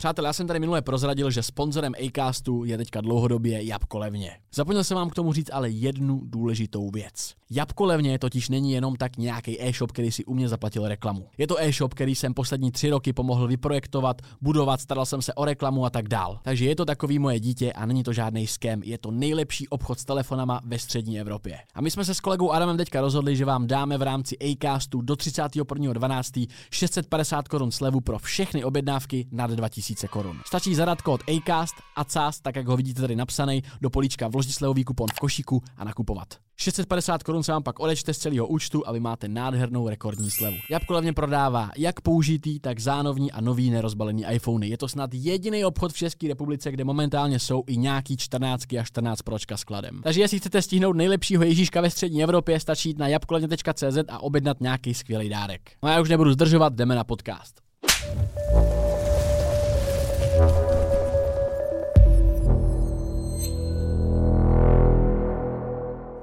Přátelé, já jsem tady minule prozradil, že sponzorem Acastu je teďka dlouhodobě Jabko Levně. Zapomněl jsem vám k tomu říct ale jednu důležitou věc. Jabko Levně totiž není jenom tak nějaký e-shop, který si u mě zaplatil reklamu. Je to e-shop, který jsem poslední tři roky pomohl vyprojektovat, budovat, staral jsem se o reklamu a tak dál. Takže je to takový moje dítě a není to žádný scam, je to nejlepší obchod s telefonama ve střední Evropě. A my jsme se s kolegou Adamem teďka rozhodli, že vám dáme v rámci Acastu do 31.12. 650 korun slevu pro všechny objednávky nad 2000 korun. Stačí zadat kód ACAST a CAST, tak jak ho vidíte tady napsaný, do políčka vložit slevový kupon v košíku a nakupovat. 650 korun se vám pak odečte z celého účtu a vy máte nádhernou rekordní slevu. Jabko levně prodává jak použitý, tak zánovní a nový nerozbalený iPhony. Je to snad jediný obchod v České republice, kde momentálně jsou i nějaký 14 a 14 pročka skladem. Takže jestli chcete stihnout nejlepšího Ježíška ve střední Evropě, stačí jít na jabkolevně.cz a objednat nějaký skvělý dárek. No a já už nebudu zdržovat, jdeme na podcast.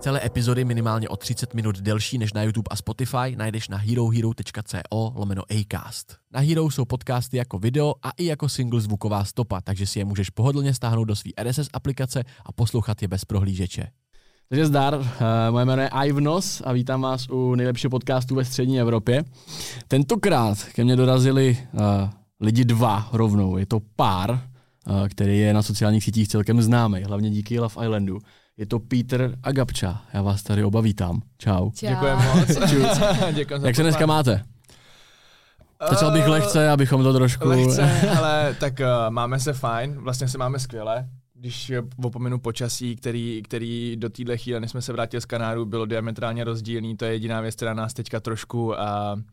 Celé epizody minimálně o 30 minut delší než na YouTube a Spotify najdeš na herohero.co lomeno Acast. Na Hero jsou podcasty jako video a i jako single zvuková stopa, takže si je můžeš pohodlně stáhnout do své RSS aplikace a poslouchat je bez prohlížeče. Takže zdar, uh, moje jméno je Ivnos a vítám vás u nejlepšího podcastu ve střední Evropě. Tentokrát ke mně dorazili uh, lidi dva rovnou. Je to pár, uh, který je na sociálních sítích celkem známý, hlavně díky Love Islandu. Je to Peter a Gabča. Já vás tady oba vítám. Čau. Čau. Děkujeme moc. Děkujem Jak se dneska máte? Začal bych lehce, abychom to trošku... Lehce, ale tak uh, máme se fajn, vlastně se máme skvěle když opomenu počasí, který, který do téhle chvíle, než jsme se vrátili z Kanáru, bylo diametrálně rozdílný, to je jediná věc, která nás teďka trošku... Uh,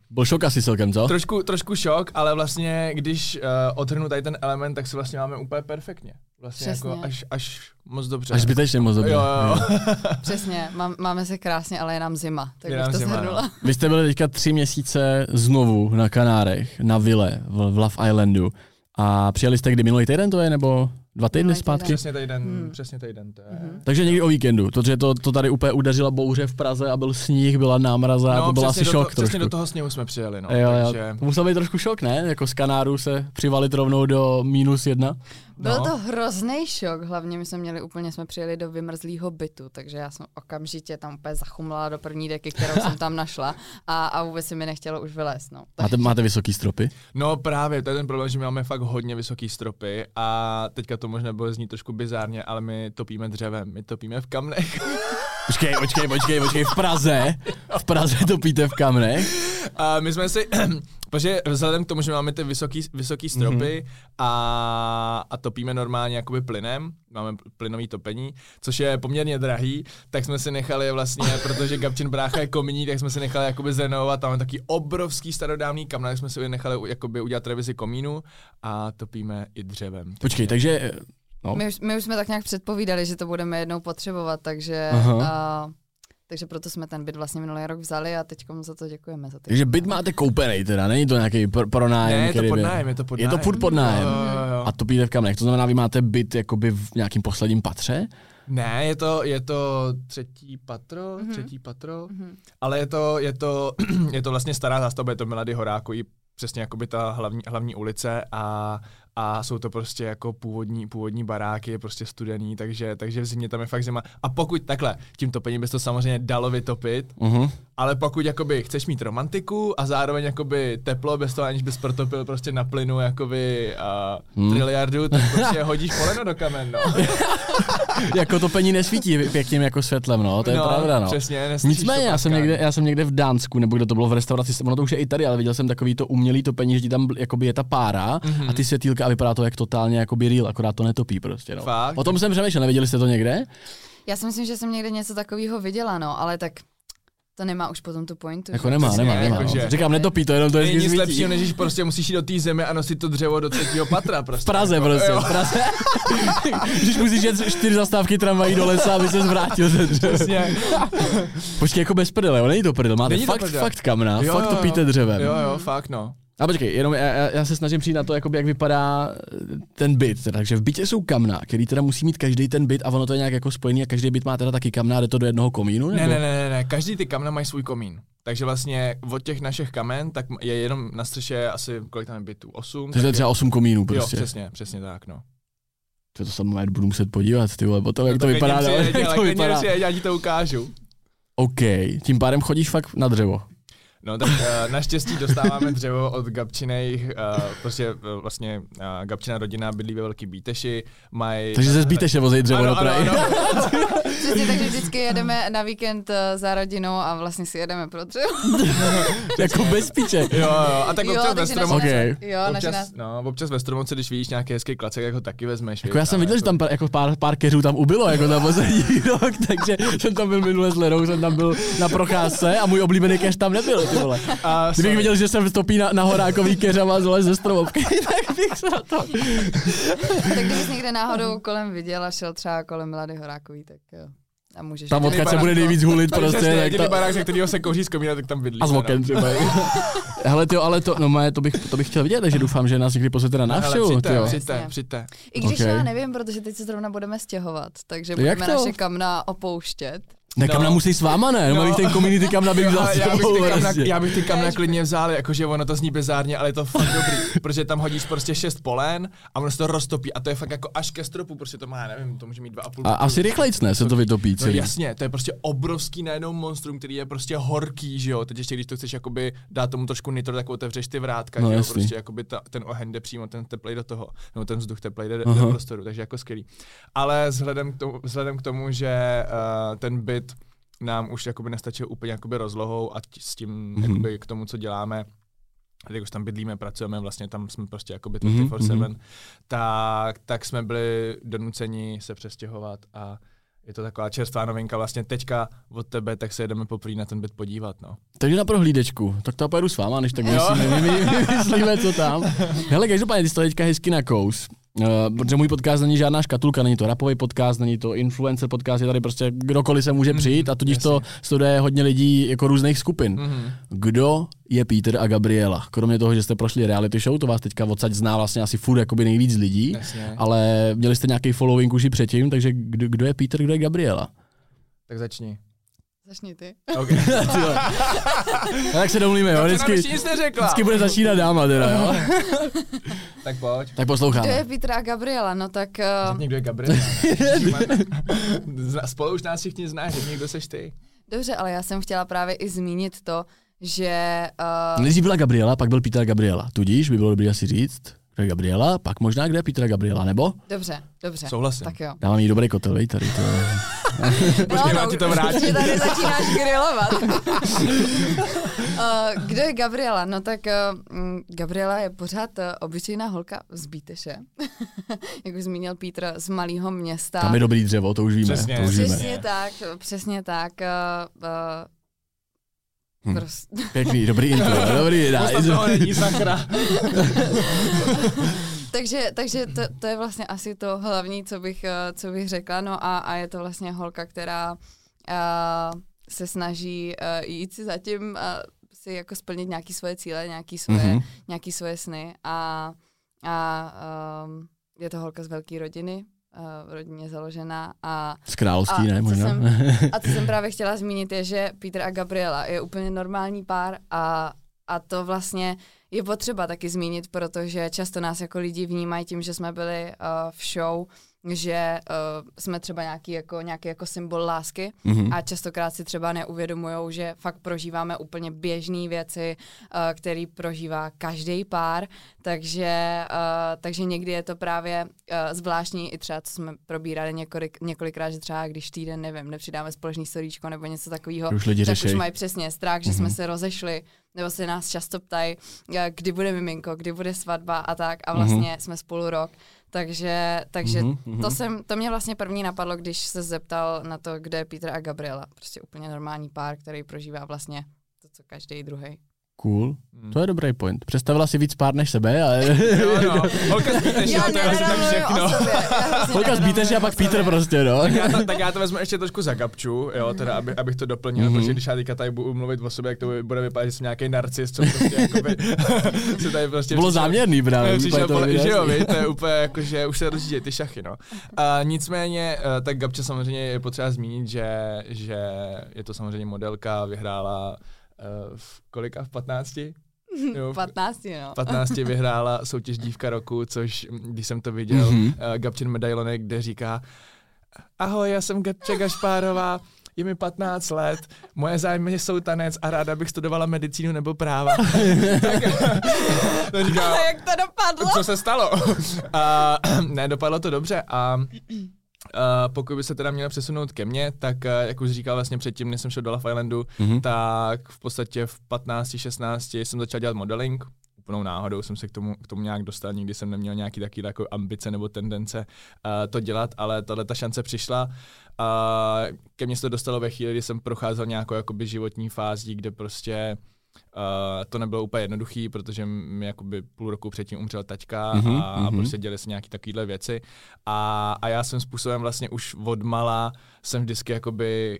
Byl šok asi celkem, co? Trošku, trošku šok, ale vlastně, když uh, odhrnu tady ten element, tak se vlastně máme úplně perfektně. Vlastně jako Přesně. jako až, až moc dobře. Až zbytečně moc dobře. Jo, jo. Přesně, máme se krásně, ale je nám zima, tak je bych to zima, zhrnula. No. Vy jste byli teďka tři měsíce znovu na Kanárech, na vile v, v Love Islandu. A přijeli jste kdy minulý týden to je, nebo dva týdny zpátky? Přesně týden, hmm. přesně týden. To je. Hmm. Takže někdy o víkendu, protože to, to tady úplně udeřila bouře v Praze a byl sníh, byla námraza, no, to byl asi šok to. Přesně do toho sněhu jsme přijeli, no. Jo, takže... To musel být trošku šok, ne? Jako z Kanáru se přivalit rovnou do minus jedna. Byl no. to hrozný šok, hlavně my jsme měli úplně, jsme přijeli do vymrzlého bytu, takže já jsem okamžitě tam úplně zachumlala do první deky, kterou jsem tam našla a, a vůbec si mi nechtělo už vylézt. No. Máte, máte vysoký stropy? No právě, to je ten problém, že my máme fakt hodně vysoký stropy a teďka to možná bude znít trošku bizárně, ale my topíme dřevem, my topíme v kamnech. Počkej, počkej, počkej, počkej, v Praze? V Praze topíte v kamnech? A my jsme si, protože vzhledem k tomu, že máme ty vysoký, vysoký stropy mm-hmm. a, a topíme normálně jakoby plynem, máme plynový topení, což je poměrně drahý, tak jsme si nechali vlastně, protože Gabčin brácha je komíní, tak jsme si nechali jakoby zrenovovat, tam máme taky obrovský starodávný kamna, tak jsme si nechali jakoby udělat revizi komínu a topíme i dřevem. Počkej, takže No. My, už, my už jsme tak nějak předpovídali, že to budeme jednou potřebovat, takže, a, takže proto jsme ten byt vlastně minulý rok vzali a teď za to děkujeme. Za takže byt máte koupený teda, není to nějaký pro, pronájem? Ne, je to podnájem, je to podnájem. Je to furt podnájem. Jo, jo, jo. A to píte v kamnech, to znamená, vy máte byt jakoby v nějakým posledním patře? Ne, je to, je to třetí patro, mm-hmm. třetí patro, mm-hmm. ale je to, je to, je to vlastně stará zástavba, je to Milady Horáku, i přesně jakoby ta hlavní, hlavní ulice a a jsou to prostě jako původní, původní baráky, je prostě studený, takže, takže v zimě tam je fakt zima. A pokud takhle, tím topením bys to samozřejmě dalo vytopit, uh-huh. Ale pokud jakoby chceš mít romantiku a zároveň jakoby teplo, bez toho aniž bys protopil prostě na plynu jakoby uh, hmm. triliardu, tak prostě hodíš poleno do kamen, no. jako topení nesvítí pěkným jako světlem, no, to je no, pravda, no. Přesně, Nicméně, já jsem, někde, já jsem někde v Dánsku, nebo kde to bylo v restauraci, ono to už je i tady, ale viděl jsem takový to umělý topení, že ti tam jakoby je ta pára mm-hmm. a ty světýlka a vypadá to jak totálně jako by real, akorát to netopí prostě. No. Fakt? O tom jsem přemýšlel, neviděli jste to někde? Já si myslím, že jsem někde něco takového viděla, no, ale tak to nemá už potom tu pointu. Jako nemá, nemá, nemá. nemá jako, no. Říkám, netopí to, jenom to je nic lepšího, než když prostě musíš jít do té zeme a nosit to dřevo do třetího patra. Prostě. V Praze jako, prostě, v Praze. když musíš jet čtyři zastávky tramvají do lesa, aby se zvrátil ten Přesně. Počkej, jako bez prdele, není to prdel, máte není fakt, fakt kamna, jo, fakt topíte dřevem. Jo, jo, fakt no. A počkej, jenom já, já, se snažím přijít na to, jakoby, jak vypadá eh, ten byt. Teda. Takže v bytě jsou kamna, který teda musí mít každý ten byt a ono to je nějak jako spojený a každý byt má teda taky kamna a jde to do jednoho komínu? Ne, Nebo? ne, ne, ne, ne, každý ty kamna mají svůj komín. Takže vlastně od těch našich kamen, tak je jenom na střeše asi, kolik tam je bytů? Osm? Takže to třeba 8 komínů Jo, prostě. přesně, přesně tak, no. To, to samozřejmě budu muset podívat, ty vole, potom, jak No to tak vypadá. ale jak to vypadá. já ti to ukážu. OK, tím pádem chodíš fakt na dřevo. No tak uh, naštěstí dostáváme dřevo od Gabčinej, uh, prostě uh, vlastně uh, Gabčina rodina bydlí ve Velký Bíteši, mají... Takže se zbíteše vozej dřevo do ano, Prahy. ano. Přesně, takže vždycky jedeme na víkend za rodinou a vlastně si jedeme pro dřevo. jako bez piče. Jo, jo, a tak Jo, občas ve takže stromovce, naše- Jo, naše občas, no, občas ve stromovce, když vidíš nějaký hezký klacek, jak ho taky vezmeš. Jako já jsem viděl, že tam pár- jako pár, pár keřů tam ubylo, jako za poslední rok, takže jsem tam byl minule s Lerou, jsem tam byl na procházce a můj oblíbený keř tam nebyl, ty vole. A Kdybych sorry. viděl, že jsem stopí na, na horákový keřama zole ze stromovky, tak bych se na to... Tak kdybys někde náhodou kolem viděl a šel třeba kolem Milady Horákový, tak jo. A můžeš... Tam odkud se bude nejvíc hulit prostě, tak jediný to... barák, ze kterého se kouří z komína, tak tam bydlí. A z oken třeba. Hele, ty, ale to, no, moje, to, bych, to bych chtěl vidět, takže doufám, že nás někdy pozvete na návštěvu. Přijďte, tyjo. přijďte, Jasně. přijďte. I když Ok. já nevím, protože teď se zrovna budeme stěhovat, takže Jak budeme naše kamna opouštět. Ne, kam No. musí s váma, ne? No, No. bych ten community kam nabík Jo, vzal já, bych kamna, prostě. já bych ty kamna klidně vzal, jakože ono to zní bizárně, ale je to fakt dobrý, protože tam hodíš prostě šest polen a ono se to roztopí a to je fakt jako až ke stropu, prostě to má, já nevím, to může mít dva a půl. A asi rychlejc, ne, se to vytopí No celý. jasně, to je prostě obrovský najednou monstrum, který je prostě horký, že jo. Teď ještě, když to chceš jakoby dát tomu trošku nitro, tak otevřeš ty vrátka, No že jo. jasný. Prostě jakoby ta, ten oheň jde přímo, ten teplej do toho, nebo ten vzduch teplej jde do Aha. prostoru, takže jako skvělý. Ale vzhledem k tomu, vzhledem k tomu že uh, ten byt nám už jakoby nestačil úplně jakoby rozlohou a t- s tím Mhm. mm-hmm. jakoby k tomu, co děláme, jak už tam bydlíme, pracujeme, vlastně tam jsme prostě jakoby Mhm, 24-7, mhm. tak, tak jsme byli donuceni se přestěhovat a je to taková čerstvá novinka vlastně teďka od tebe, tak se jedeme poprvé na ten byt podívat, no. Takže na prohlídečku, tak to pojedu s váma, než tak myslíme, my, my, vymyslíme, co tam. Hele, každopádně, ty jsi to teďka hezky na kous. Uh, protože můj podcast není žádná škatulka, není to rapový podcast, není to influencer podcast, je tady prostě kdokoliv se může Mhm, přijít a tudíž to jasně. studuje hodně lidí jako různých skupin. Mm-hmm. Kdo je Peter a Gabriela? Kromě toho, že jste prošli reality show, to vás teďka odsaď zná vlastně asi furt jakoby nejvíc lidí, Jasně. ale měli jste nějaký following už i předtím, takže kdo, kdo je Peter, kdo je Gabriela? Tak začni. Začni ty. Okay. No, tak se domluvíme, jo, vždycky, ještě nic neřekla. vždycky bude začínat dáma teda, jo? Tak pojď. Tak Kdo je posloucháme. Petra a Gabriela? No tak... Uh, Řekni, kdo je Gabriel. Zna- Spolu už nás všichni znáš, řekni, kdo seš ty. dobře, ale já jsem chtěla právě i zmínit to, že... Uh, Nejdřív byla Gabriela, pak byl Peter a Gabriela. Tudíž by bylo dobré asi říct, je Gabriela, pak možná kde je Peter a Gabriela, nebo? dobře, dobře. Souhlasím. Tak jo. Dávám jí dobrý kotel, vej, tady to. Počkej, já ti to mě tady začínáš grilovat. uh, kdo je Gabriela? No tak uh, Gabriela je pořád uh, obyčejná holka z Bíteše. Jak už zmínil Pítr, z malého města. Tam je dobrý dřevo, to už víme. Přesně. To už víme. Přesně tak, přesně tak. Uh, Hm. uh, prostě. Pěkný, dobrý intro, dobrý, není sakra. takže takže to, to, je vlastně asi to hlavní, co bych, uh, co bych řekla. No a, a je to vlastně holka, která uh, se snaží uh, jít si zatím uh, si jako splnit nějaké svoje cíle, nějaké svoje, Mhm. mm-hmm. nějaký svoje sny a, a um, je to holka z velké rodiny, uh, rodině založená a Z království, A ne, co jsem- a co jsem právě chtěla zmínit je, že Peter a Gabriela je úplně normální pár a, a to vlastně je potřeba taky zmínit, protože často nás jako lidi vnímají tím, že jsme byli uh, v show, že uh, jsme třeba nějaký jako, nějaký jako symbol lásky Mhm. a častokrát si třeba neuvědomují, že fakt prožíváme úplně běžné věci, uh, který prožívá každý pár, takže, uh, takže někdy je to právě uh, zvláštní i třeba, co jsme probírali několik, několikrát, že třeba když týden, nevím, nepřidáme společný storíčko nebo něco takového, Už lidi tak řeší. už mají přesně strach, že jsme Mhm. se rozešli, nebo se nás často ptají, kdy bude miminko, kdy bude svatba a tak a vlastně jsme spolu rok. Takže, takže Mhm, mhm. to, jsem, to mě vlastně první napadlo, když se zeptal na to, kde je Peter a Gabriela. Prostě úplně normální pár, který prožívá vlastně to, co každý druhý. Cool. To je dobrý point. Představila si víc pár než sebe, ale... Jo, no. Holka zbíteš, jo, to je asi tak všechno. Holka zbíteš a pak Peter prostě, no. Tak já, to, tak já to vezmu ještě trošku za Gabču, jo, teda, aby, abych to doplnil, mm-hmm. protože když já teďka tady budu mluvit o sobě, jak to bude vypadat, že jsem nějaký narcis, co prostě jakoby, se tady prostě Bylo přišel, záměrný právě. Přišel, to že jo, vy, to je úplně jako, že už se rozjíždějí ty šachy, no. A nicméně, eh, tak Gabča samozřejmě je potřeba zmínit, že, že je to samozřejmě modelka, vyhrála v kolika? V 15? Jo, 15, no. 15 vyhrála soutěž Dívka roku, což když jsem to viděl, mm-hmm. uh, Gabčin medailonek, kde říká Ahoj, já jsem Gabča Gašpárová, je mi 15 let, moje zájmy jsou tanec a ráda bych studovala medicínu nebo práva. tak, to říká, Ale jak to dopadlo? Co se stalo? a, ne, dopadlo to dobře a Uh, pokud by se teda měl přesunout ke mně, tak uh, jak už říkal vlastně předtím, než jsem šel do Love Islandu, mm-hmm. tak v podstatě v 15, 16 jsem začal dělat modeling. Úplnou náhodou jsem se k tomu, k tomu nějak dostal, nikdy jsem neměl nějaký taky jako ambice nebo tendence uh, to dělat, ale tahle ta šance přišla. Uh, ke mně se to dostalo ve chvíli, kdy jsem procházel nějakou jakoby životní fází, kde prostě Uh, to nebylo úplně jednoduchý, protože mi jakoby půl roku předtím umřel taťka mm-hmm, a, mm-hmm. prostě děli se nějaké takovéhle věci. A, a já jsem způsobem vlastně už od mala jsem vždycky jakoby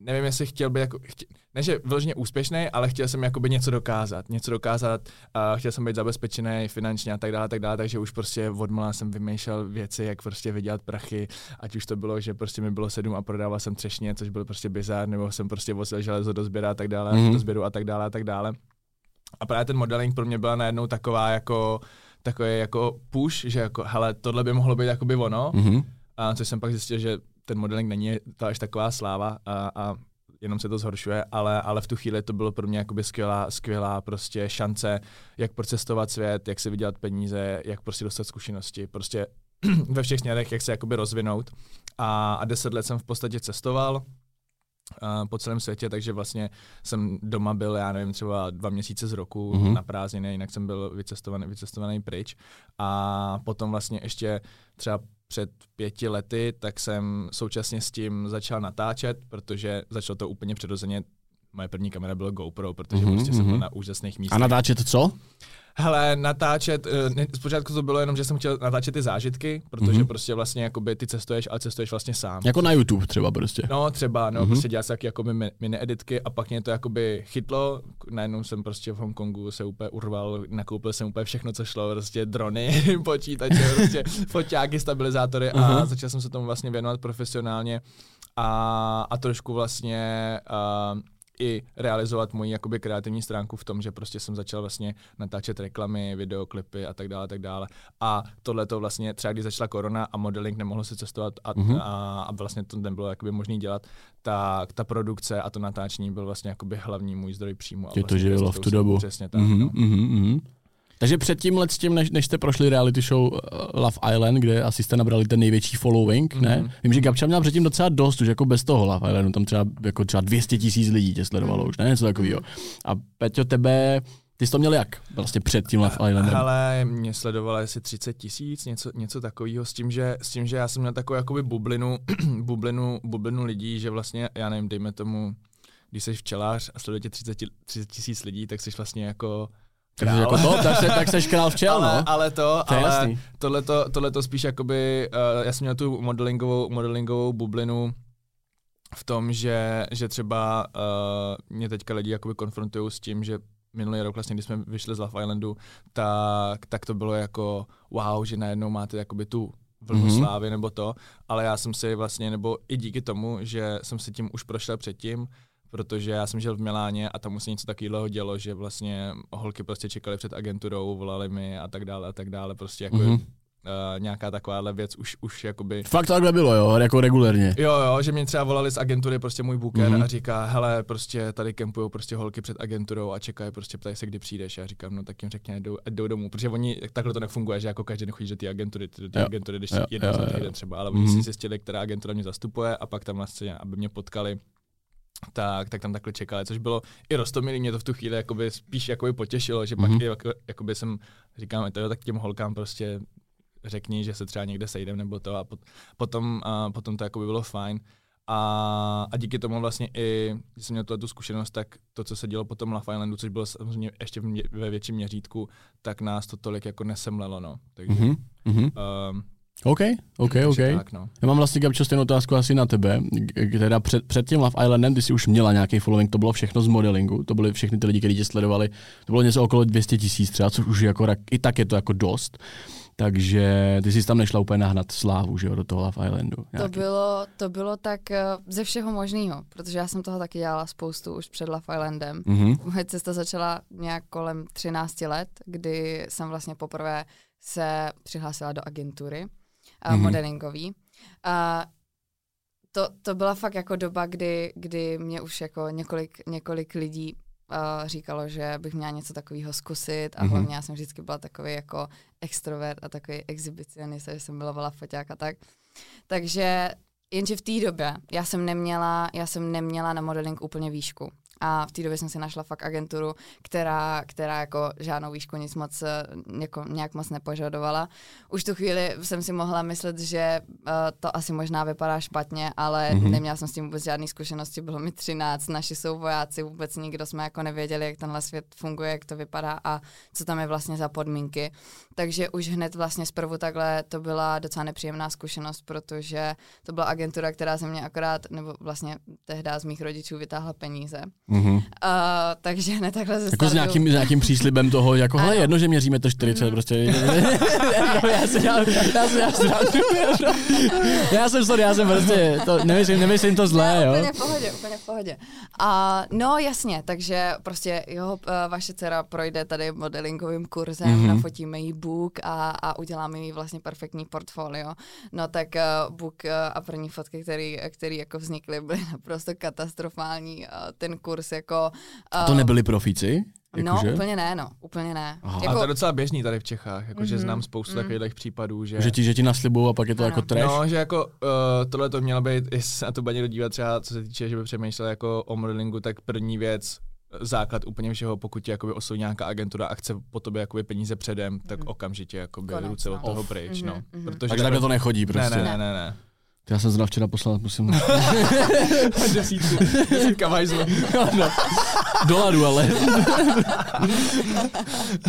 nevím, jestli chtěl být jako, chtě, ne, že vyloženě úspěšný, ale chtěl jsem jakoby něco dokázat, něco dokázat, uh, chtěl jsem být zabezpečený finančně a tak dále, tak dále, takže už prostě od malá jsem vymýšlel věci, jak prostě vydělat prachy, ať už to bylo, že prostě mi bylo sedm a prodával jsem třešně, což byl prostě bizár, nebo jsem prostě vozil železo do sběra a tak dále, mm-hmm. do sběru a tak dále a tak dále. A právě ten modeling pro mě byla najednou taková jako, takový jako push, že jako, hele, tohle by mohlo být jakoby ono, mm-hmm. a což jsem pak zjistil, že ten modeling není to až taková sláva a, a jenom se to zhoršuje, ale, ale v tu chvíli to bylo pro mě jakoby skvělá, skvělá prostě šance, jak procestovat svět, jak si vydělat peníze, jak prostě dostat zkušenosti, prostě ve všech směrech, jak se jakoby rozvinout. A, a deset let jsem v podstatě cestoval, Uh, po celém světě, takže vlastně jsem doma byl, já nevím, třeba dva měsíce z roku mm-hmm. na prázdniny, jinak jsem byl vycestovaný, vycestovaný pryč. A potom vlastně ještě třeba před pěti lety, tak jsem současně s tím začal natáčet, protože začalo to úplně přirozeně. Moje první kamera byla GoPro, protože mm-hmm, prostě jsem byl mhm. na úžasných místech. A natáčet co? Hele, natáčet, eh, zpočátku to bylo jenom, že jsem chtěl natáčet ty zážitky, protože mm-hmm. prostě vlastně jakoby ty cestuješ, ale cestuješ vlastně sám. Jako na YouTube třeba prostě. No třeba, no, mm-hmm. prostě dělat taky jakoby mini editky a pak mě to jakoby chytlo, najednou jsem prostě v Hongkongu se úplně urval, nakoupil jsem úplně všechno, co šlo, prostě drony, počítače, prostě foťáky, stabilizátory mm-hmm. a mhm. začal jsem se tomu vlastně věnovat profesionálně a, a trošku vlastně uh, i realizovat moji jakoby kreativní stránku v tom, že prostě jsem začal vlastně natáčet reklamy, videoklipy a tak dále, tak dále. A tohle to vlastně třeba když začala korona a modeling nemohlo se cestovat a, mm-hmm. a, a vlastně to nebylo jakoby možné dělat, tak ta produkce a to natáčení byl vlastně jakoby hlavní můj zdroj příjmu. Tě vlastně to živilo v tu dobu. Přesně tak. Mm-hmm, no. mm-hmm. Takže před tím let s tím, než, než jste prošli reality show uh, Love Island, kde asi jste nabrali ten největší following, mm-hmm. ne? Mhm. Vím, že Gabča měla předtím docela dost, už jako bez toho Love Islandu, tam třeba, jako třeba 200 tisíc lidí tě sledovalo už, ne? Něco takového. A Peťo, tebe, ty jsi to měl jak vlastně před tím Love Islandem? Ale mě sledovalo asi 30 tisíc, něco, něco takového, s tím, že, s tím, že já jsem měl takovou jakoby bublinu, bublinu, bublinu lidí, že vlastně, já nevím, dejme tomu, když jsi včelář a sledujete 30 tisíc lidí, tak jsi vlastně jako Král. Jako to, tak, se, tak seš král včel, ale, no. Ale to, to ale tohleto, tohleto spíš jakoby, uh, já jsem měl tu modelingovou, modelingovou bublinu v tom, že, že třeba uh, mě teďka lidi jakoby konfrontují s tím, že minulý rok, vlastně, když jsme vyšli z Love Islandu, tak, tak to bylo jako wow, že najednou máte jakoby tu vlnu mm-hmm. slávy nebo to, ale já jsem si vlastně, nebo i díky tomu, že jsem si tím už prošel předtím, protože já jsem žil v Miláně a tam se něco takového dělo, že vlastně holky prostě čekali před agenturou, volali mi a tak dále a tak dále, prostě jako mm-hmm. Uh, nějaká takováhle věc už, už jakoby... Fakt takhle bylo, jo, jako regulérně. Jo, jo, že mě třeba volali z agentury prostě můj booker mm-hmm. a říká, hele, prostě tady kempují prostě holky před agenturou a čekají, prostě ptají se, kdy přijdeš. Já říkám, no tak jim řekně, jdou, jdou domů, protože oni, takhle to nefunguje, že jako každý chodí do té agentury, do té agentury, když jeden za týden třeba, ale oni mm-hmm. si zjistili, která agentura mě zastupuje a pak tam na scéně, aby mě potkali tak, tak tam takhle čekali, což bylo i rostomilý, mě to v tu chvíli jakoby spíš jakoby potěšilo, že mm-hmm. pak mhm. jako, jakoby jsem, říkám, to jo, tak těm holkám prostě řekni, že se třeba někde sejdem nebo to a pot, potom, a potom to jakoby bylo fajn. A, a díky tomu vlastně i, když jsem měl tu zkušenost, tak to, co se dělo potom Love Islandu, což bylo samozřejmě ještě v mě, ve větším měřítku, tak nás to tolik jako nesemlelo, no. Takže, mm-hmm. Um, OK, OK, OK. Tak, no. Já mám vlastně Gabčo stejnou otázku asi na tebe. Teda před, před tím Love Islandem, ty jsi už měla nějaký following, to bylo všechno z modelingu, to byly všechny ty lidi, kteří tě sledovali, to bylo něco okolo 200 tisíc třeba, což už jako, i tak je to jako dost. Takže ty jsi tam nešla úplně nahnat slávu, že jo, do toho Love Islandu. To bylo, to bylo tak eh, ze všeho možného, protože já jsem toho taky dělala spoustu už před Love Islandem. Mm-hmm. Moje cesta začala nějak kolem 13 let, kdy jsem vlastně poprvé se přihlásila do agentury mm-hmm. modelingový. A to, to byla fakt jako doba, kdy, kdy mě už jako několik, několik lidí uh, říkalo, že bych měla něco takového zkusit a mm-hmm. hlavně já jsem vždycky byla takový jako extrovert a takový exhibicionista, že jsem milovala foťák a tak. Takže jenže v té době já jsem neměla, já jsem neměla na modeling úplně výšku. A v té době jsem si našla fakt agenturu, která, která jako žádnou výšku nic moc jako, nějak moc nepožadovala. Už tu chvíli jsem si mohla myslet, že uh, to asi možná vypadá špatně, ale mm-hmm. neměla jsem s tím vůbec žádné zkušenosti, bylo mi 13, naši jsou vojáci, vůbec nikdo jsme jako nevěděli, jak tenhle svět funguje, jak to vypadá a co tam je vlastně za podmínky. Takže už hned vlastně zprvu takhle to byla docela nepříjemná zkušenost, protože to byla agentura, která se mě akorát, nebo vlastně tehdy z mých rodičů vytáhla peníze. Mm-hmm. Uh, takže hned takhle ze Jako s nějakým, s nějakým příslibem toho, jako hele, jedno, že měříme to 40, mm. prostě. já jsem, já, já, jsem, já, jsem, já jsem sorry, já jsem prostě, to, nemyslím, nemyslím to zlé, jo. Úplně v pohodě, úplně v pohodě. A no jasně, takže prostě jo, eh, vaše dcera projde tady modelingovým kurzem, mm-hmm. nafotíme jí book a, a uděláme jí vlastně perfektní portfolio. No tak uh, book uh, a první fotky, který, který jako vznikly, byly naprosto katastrofální. Uh, ten kurz jako... Uh, a to nebyli profíci? Jako no, že? úplně ne, no, úplně ne. Aha. Jako... A to je docela běžný tady v Čechách, jakože mm-hmm. znám spoustu mm. takových případů, že... Že ti, že ti naslibují a pak je to ano. jako trash? No, že jako uh, tohle to mělo být, jestli se na to bude někdo dívat třeba, co se týče, že by přemýšlel jako o modelingu, tak první věc, základ úplně všeho, pokud tě jakoby osloví nějaká agentura a chce po tobě jakoby peníze předem, tak mm. okamžitě jakoby Konec, ruce od no. toho Off. pryč. Mm-hmm, no. Mm-hmm. Protože Takže takhle to nechodí prostě. Ne, ne, ne, ne. Já jsem zrovna včera poslal, musím... Desítku. Desítka máš no. Dolarů, ale.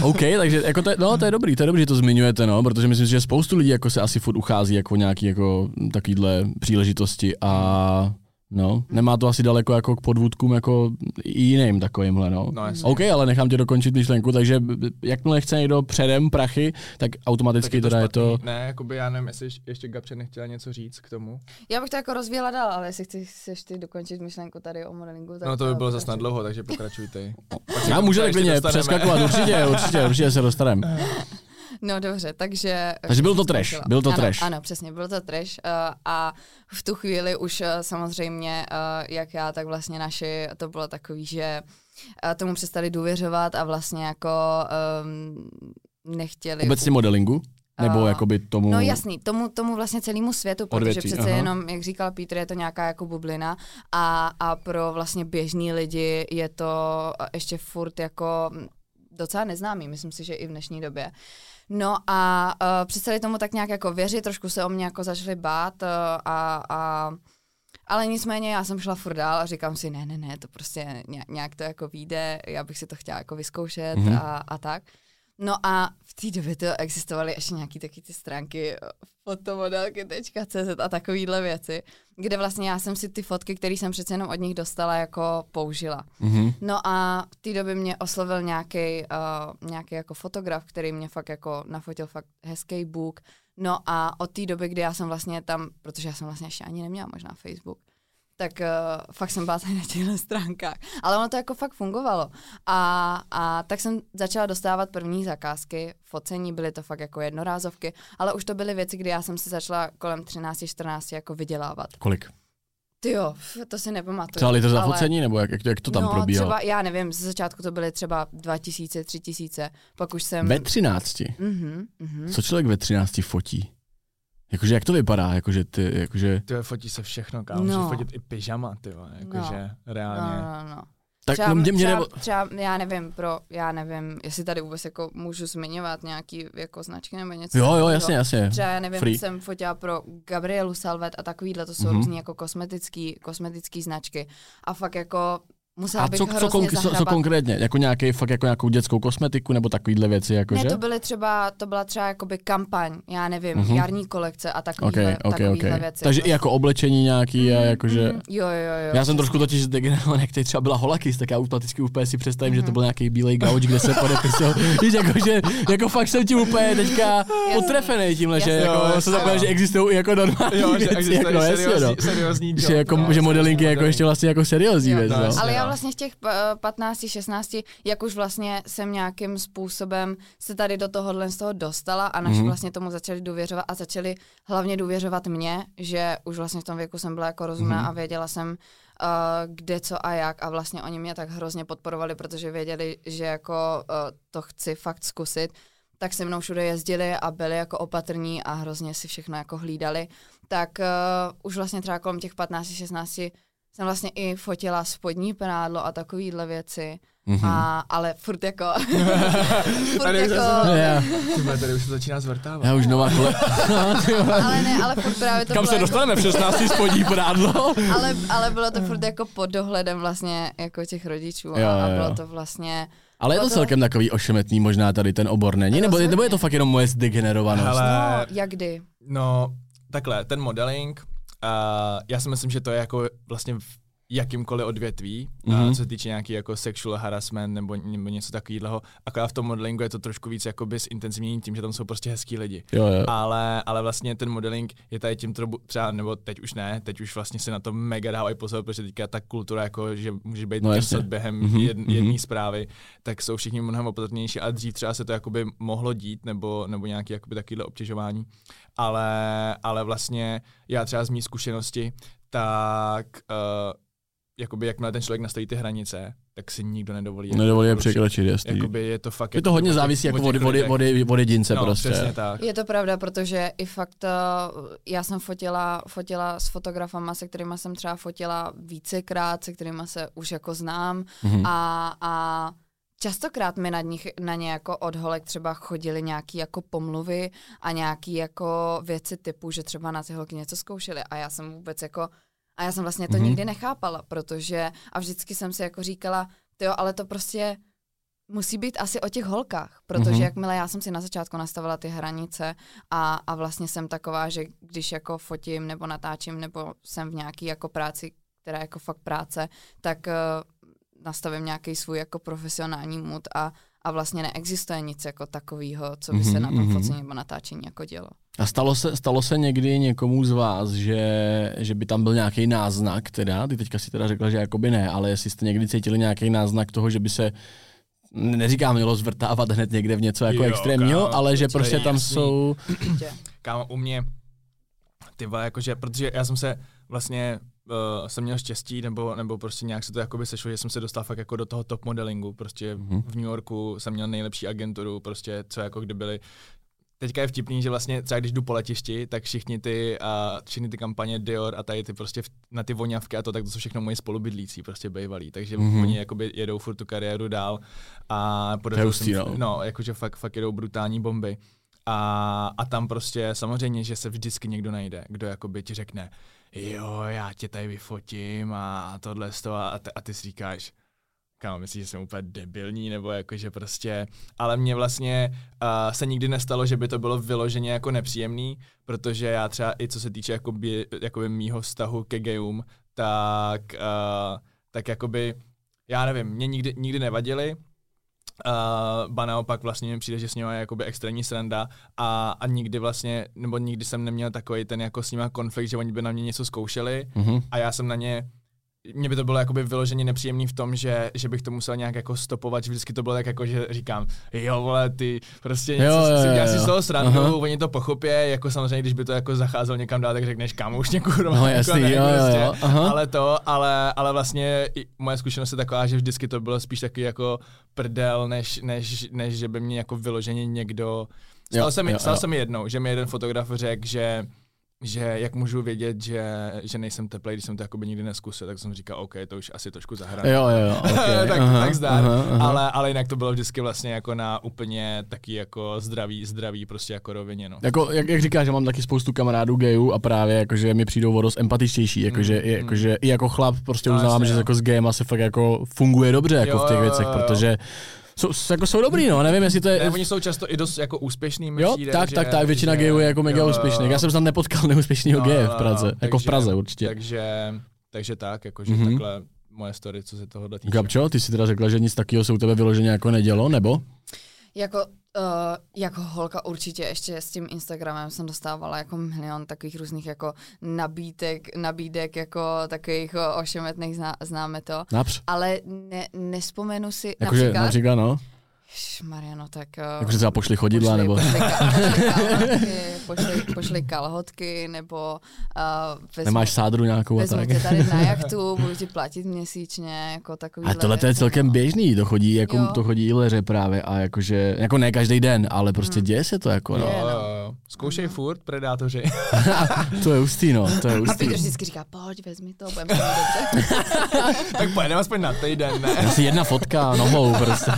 OK, takže jako to, je, no, to je dobrý, to je dobrý, že to zmiňujete, no, protože myslím si, že spoustu lidí jako se asi furt uchází jako nějaký jako takovýhle příležitosti a No, nemá to asi daleko jako k podvůdkům jako i jiným takovýmhle, no. no OK, ale nechám tě dokončit myšlenku, takže jakmile chce někdo předem prachy, tak automaticky tak je to teda špatný. je to... Ne, jakoby já nevím, jestli ještě Gabře nechtěla něco říct k tomu. Já bych to jako rozvíjela dál, ale jestli chci, chceš ty dokončit myšlenku tady o modelingu, tak No to by bylo zase na dlouho, takže pokračujte. já můžu klidně přeskakovat, určitě, určitě, určitě se dostaneme. No dobře, takže... Takže byl to trash, byl to ano, trash. Ano, přesně, byl to trash uh, a v tu chvíli už uh, samozřejmě, uh, jak já, tak vlastně naši, to bylo takový, že uh, tomu přestali důvěřovat a vlastně jako um, nechtěli... Obecně modelingu? Nebo uh, jakoby tomu... No jasný, tomu, tomu vlastně celému světu, protože odvětví, přece aha. jenom, jak říkal Peter, je to nějaká jako bublina a, a pro vlastně běžní lidi je to ještě furt jako docela neznámý, myslím si, že i v dnešní době. No a uh, přestali tomu tak nějak jako věřit, trošku se o mě jako začali bát uh, a, a ale nicméně já jsem šla furt dál a říkám si, ne, ne, ne, to prostě nějak to jako vyjde, já bych si to chtěla jako vyzkoušet mm-hmm. a, a tak. No a v té době to existovaly ještě nějaký taky ty stránky fotomodelky.cz a takovýhle věci, kde vlastně já jsem si ty fotky, které jsem přece jenom od nich dostala, jako použila. Mm-hmm. No a v té době mě oslovil nějaký uh, nějaký jako fotograf, který mě fakt jako nafotil fakt hezký book. No a od té doby, kdy já jsem vlastně tam, protože já jsem vlastně ještě ani neměla možná Facebook, tak uh, fakt jsem byla tady na těchto stránkách. Ale ono to jako fakt fungovalo. A, a tak jsem začala dostávat první zakázky, focení, byly to fakt jako jednorázovky, ale už to byly věci, kdy já jsem si začala kolem 13-14 jako vydělávat. Kolik? Ty jo, to si nepamatuju. Třeba litr za ale... focení, nebo jak, jak, jak to tam no, probíhalo? třeba, já nevím, ze začátku to byly třeba 2000, 3000, pak už jsem... Ve 13? Mhm, mhm. Co člověk ve 13 fotí? Jakože jak to vypadá, jakože ty, jakože... Ty fotí se všechno, kámo, no. fotit i pyžama, ty jakože no. reálně. No, no, no. Tak třeba, mě, mě třeba, nebo... třeba, já nevím, pro, já nevím, jestli tady vůbec jako můžu zmiňovat nějaký jako značky nebo něco. Jo, jo, jasně, jasně. Třeba já nevím, Free. jsem fotila pro Gabrielu Salvet a takovýhle, to jsou Mhm. mm-hmm. různý jako kosmetický, kosmetický značky. A fakt jako musela A bych co, co, konk- co, co konkrétně? Jako nějaký, fakt jako nějakou dětskou kosmetiku nebo takovýhle věci, jakože? Ne, to byly třeba, to byla třeba jakoby kampaň, já nevím, Mhm. mm-hmm. jarní kolekce a takovýhle, ok, takovýhle ok. věci. Takže i jako oblečení nějaký a jakože... Mm, jo, jo, jo. Já jsem trošku totiž zdegenerovaný, jak teď třeba byla Holakis, tak já automaticky úplně si představím, mm-hmm. že to byl nějaký bílej gauč, kde se podepisoval. Víš, jako, že, jako fakt jsem tím úplně teďka potrefený tímhle, že Jasně. jako, Jo, se jasně, zapomněl, že existují i jako normální Jo, že věci, existuje jako, jasně, no. seriózní, seriózní job, Že, jako, no, že modeling je jako ještě vlastně jako seriózní Jo, věc, já vlastně v těch eh, 15, 16, jak už vlastně jsem nějakým způsobem se tady do tohohle z toho dostala a naši Mhm. vlastně tomu začali důvěřovat a začali hlavně důvěřovat mě, že už vlastně v tom věku jsem byla jako rozumná Mhm. a věděla jsem, uh, kde co a jak a vlastně oni mě tak hrozně podporovali, protože věděli, že jako uh, to chci fakt zkusit tak se mnou všude jezdili a byli jako opatrní a hrozně si všechno jako hlídali. Tak uh, už vlastně třeba kolem těch 15-16 jsem vlastně i fotila spodní prádlo a takovýhle věci. Mhm. A, ale furt jako... furt Tady už jako Tyhle, tady už se začíná zvrtávat. já už nová kole... ale ne, ale furt právě to Kam bylo se jako, dostaneme v 16. spodní prádlo? ale, ale bylo to furt jako pod dohledem vlastně jako těch rodičů a, Jo, a jo, bylo jo. to vlastně... Ale je to Bylo celkem takový ošemetný možná tady ten obor, není? Nebo, nebo je to fakt jenom moje zdegenerovanost? Hele, No, jak kdy? No, takhle, ten modeling, já si myslím, že to je jako vlastně jakýmkoliv odvětví, Mhm. mm-hmm. co se týče nějaký jako sexual harassment nebo, nebo něco takového. Akorát v tom modelingu je to trošku víc jakoby s intenzivněním tím, že tam jsou prostě hezký lidi. Jo, jo. Ale, ale vlastně ten modeling je tady tím trobu, třeba, nebo teď už ne, teď už vlastně si na to mega dávají pozor, protože teďka ta kultura, jako, že může být No během Mhm, mm-hmm, jed, mhm. jedné zprávy, tak jsou všichni mnohem opatrnější a dřív třeba se to jakoby mohlo dít, nebo, nebo nějaké jakoby takovéhle obtěžování. Ale, ale vlastně já třeba z mý zkušenosti, tak uh, jakoby jakmile ten člověk nastaví ty hranice, tak si nikdo nedovolí. jako Nedovolí je porušit. překročit, jasný. Jakoby je to fakt... Je to hodně závisí jako o těch vody, vody, lidech. vody, vody jedince no, prostě. přesně tak. Je to pravda, protože i fakt, uh, já jsem fotila, fotila s fotografama, se kterými jsem třeba fotila vícekrát, se kterými se už jako znám Mhm. a, a častokrát mi na, nich, na ně jako od holek třeba chodily nějaký jako pomluvy a nějaký jako věci typu, že třeba na ty holky něco zkoušely a já jsem vůbec jako, a já jsem vlastně to Mhm. mm-hmm. nikdy nechápala, protože a vždycky jsem si jako říkala, jo, ale to prostě musí být asi o těch holkách, protože Mhm. mm-hmm. jakmile já jsem si na začátku nastavila ty hranice a, a vlastně jsem taková, že když jako fotím nebo natáčím nebo jsem v nějaký jako práci, která je jako fakt práce, tak uh, nastavím nějaký svůj jako profesionální mood a, a vlastně neexistuje nic jako takového, co by se Mhm, na tom mhm. focení nebo natáčení jako dělo. A stalo se, stalo se někdy někomu z vás, že, že by tam byl nějaký náznak, teda, ty teďka si teda řekla, že jakoby ne, ale jestli jste někdy cítili nějaký náznak toho, že by se neříkám, mělo zvrtávat hned někde v něco jako Jo, extrémního, kámo, ale že prostě tam jasný. jsou... Kámo, u mě, ty vole, jakože, protože já jsem se vlastně, uh, jsem měl štěstí, nebo, nebo prostě nějak se to jakoby sešlo, že jsem se dostal fakt jako do toho top modelingu, prostě Mhm. v New Yorku jsem měl nejlepší agenturu, prostě co jako kdy byly Teďka je vtipný, že vlastně třeba když jdu po letišti, tak všichni ty, a všechny ty kampaně Dior a tady ty prostě v, na ty voňavky a to, tak to jsou všechno moji spolubydlící, prostě bývalí. Takže Mhm. mm-hmm. oni jakoby jedou furt tu kariéru dál a podařilo se no. no, jakože fakt, fakt jedou brutální bomby. A, a tam prostě samozřejmě, že se vždycky někdo najde, kdo jakoby ti řekne, jo, já tě tady vyfotím a tohle z toho a, ty, a ty si říkáš, kámo, myslíš, že jsem úplně debilní, nebo jakože prostě, ale mně vlastně uh, se nikdy nestalo, že by to bylo vyloženě jako nepříjemný, protože já třeba i co se týče jakoby, jakoby mýho vztahu ke gayům, tak, uh, tak jakoby, já nevím, mě nikdy, nikdy nevadili, Uh, ba naopak vlastně mi přijde, že s nimi je jakoby extrémní sranda a, a nikdy vlastně, nebo nikdy jsem neměl takový ten jako s nimi konflikt, že oni by na mě něco zkoušeli Mhm. a já jsem na ně mně by to bylo jakoby vyloženě nepříjemný v tom, že, že bych to musel nějak jako stopovat, že vždycky to bylo tak jako, že říkám, jo vole, ty prostě něco, Jo, jo, si jo, si jo. z toho srandu, Aha. oni to pochopí, jako samozřejmě, když by to jako zacházel někam dál, tak řekneš, kámo, už mě kurva, No jako jasný, ne, jo, jo, prostě. jo, aha. ale to, ale, ale vlastně moje zkušenost je taková, že vždycky to bylo spíš taky jako prdel, než, než, než že by mě jako vyloženě někdo, stalo, Jo, se mi, jo, stalo jo. se mi jednou, že mi jeden fotograf řekl, že že jak můžu vědět, že, že nejsem teplej, když jsem to jakoby nikdy neskusil, tak jsem říkal, OK, to už asi trošku zahrané. Jo, jo, jo. Okay. tak, aha, tak zdár. Aha, aha. Ale, ale jinak to bylo vždycky vlastně jako na úplně taky jako zdravý, zdravý prostě jako rovině. No. Jako, jak, jak říkáš, že mám taky spoustu kamarádů gayů a právě jakože mi přijdou o dost empatičtější, jakože, mm, jakože mm. i jako chlap prostě no, uznávám, že jo. jako s gayem se fakt jako funguje dobře jako jo, v těch věcech, jo, jo. protože jsou, jako jsou dobrý, no, nevím, jestli to je... Ne, oni jsou často i dost jako úspěšný. Jo, přijde, tak, že, tak, tak, většina gayů je jako mega jo, úspěšný. Já jsem snad nepotkal neúspěšného no, geje v Praze, no, jako takže, v Praze určitě. Takže, takže tak, jakože mm-hmm. takhle moje story, co se toho týče. Gabčo, ty si teda řekla, že nic takového se u tebe vyloženě jako nedělo, nebo? Jako Uh, jako holka určitě ještě s tím Instagramem jsem dostávala jako milion takových různých jako nabídek, nabídek jako takových ošemetných, zná, známe to. Např. Ale ne, nespomenu si jako například... například, no. Mariano, tak... Uh, Takže třeba pošli chodidla, pošli, nebo... Pošli, kalhotky, pošli, pošli kalhotky, nebo... Uh, vezmu, Nemáš sádru nějakou vezmu a tak. tady na jachtu, budu ti platit měsíčně, jako takový. A tohle to je celkem no. běžný, to chodí, jako, to chodí i leře právě a jakože, jako ne každý den, ale prostě hmm. děje se to jako, no. Je, no. Zkoušej furt, predátoři. to je hustý, no, to je hustý. A Petr vždycky říká, pojď, vezmi to, budeme dobře. tak pojedeme aspoň na týden, ne? Asi jedna fotka nohou prostě.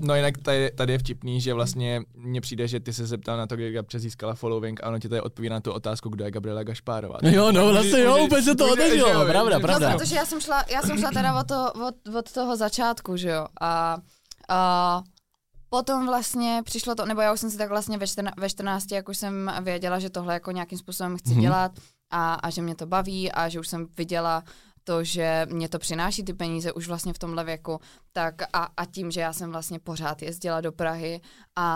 no jinak tady, tady, je vtipný, že vlastně mně přijde, že ty se zeptal na to, kde Gabče získala following a ono ti tady odpoví na tu otázku, kdo je Gabriela Gašpárová. Jo, no vlastně jo, úplně se to odežilo, pravda, pravda. No, protože já jsem šla, já jsem šla teda od, to, od, od toho začátku, že jo, a, a Potom vlastně přišlo to, nebo já už jsem si tak vlastně ve, 14, ve 14, jak už jsem věděla, že tohle jako nějakým způsobem chci mm-hmm. dělat a, a že mě to baví a že už jsem viděla to, že mě to přináší ty peníze už vlastně v tomhle věku, tak a, a tím, že já jsem vlastně pořád jezdila do Prahy a,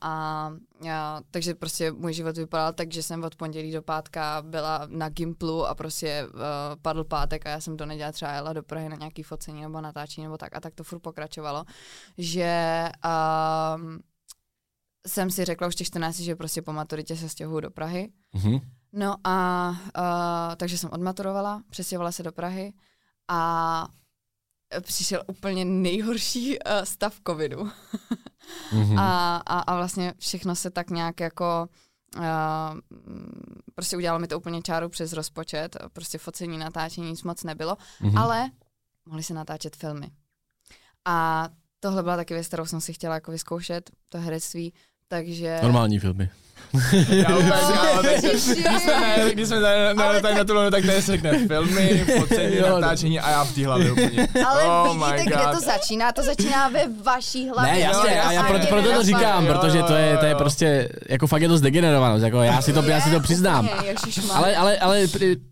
a, a takže prostě můj život vypadal tak, že jsem od pondělí do pátka byla na Gimplu a prostě uh, padl pátek a já jsem do neděle třeba jela do Prahy na nějaký focení nebo natáčení nebo tak a tak to furt pokračovalo, že uh, jsem si řekla už těch 14, že prostě po maturitě se stěhuju do Prahy. Mm-hmm. No a uh, takže jsem odmaturovala, přestěhovala se do Prahy a přišel úplně nejhorší uh, stav covidu. mm-hmm. a, a, a vlastně všechno se tak nějak jako Uh, prostě udělalo mi to úplně čáru přes rozpočet, prostě focení, natáčení nic moc nebylo, mm-hmm. ale mohli se natáčet filmy. A tohle byla taky věc, kterou jsem si chtěla jako vyzkoušet, to herectví, takže... Normální filmy. Já úplně říkám, když jsme, když jsme tady na tu tak tady se řekne filmy, focení, natáčení a já v té hlavě úplně. Ale oh vidíte, kde to začíná? To začíná ve vaší hlavě. Ne, jasně, a já proto, proto to říkám, protože to je, to je prostě, jako fakt je to zdegenerovanost, jako já si to, já si to přiznám. Ale, ale, ale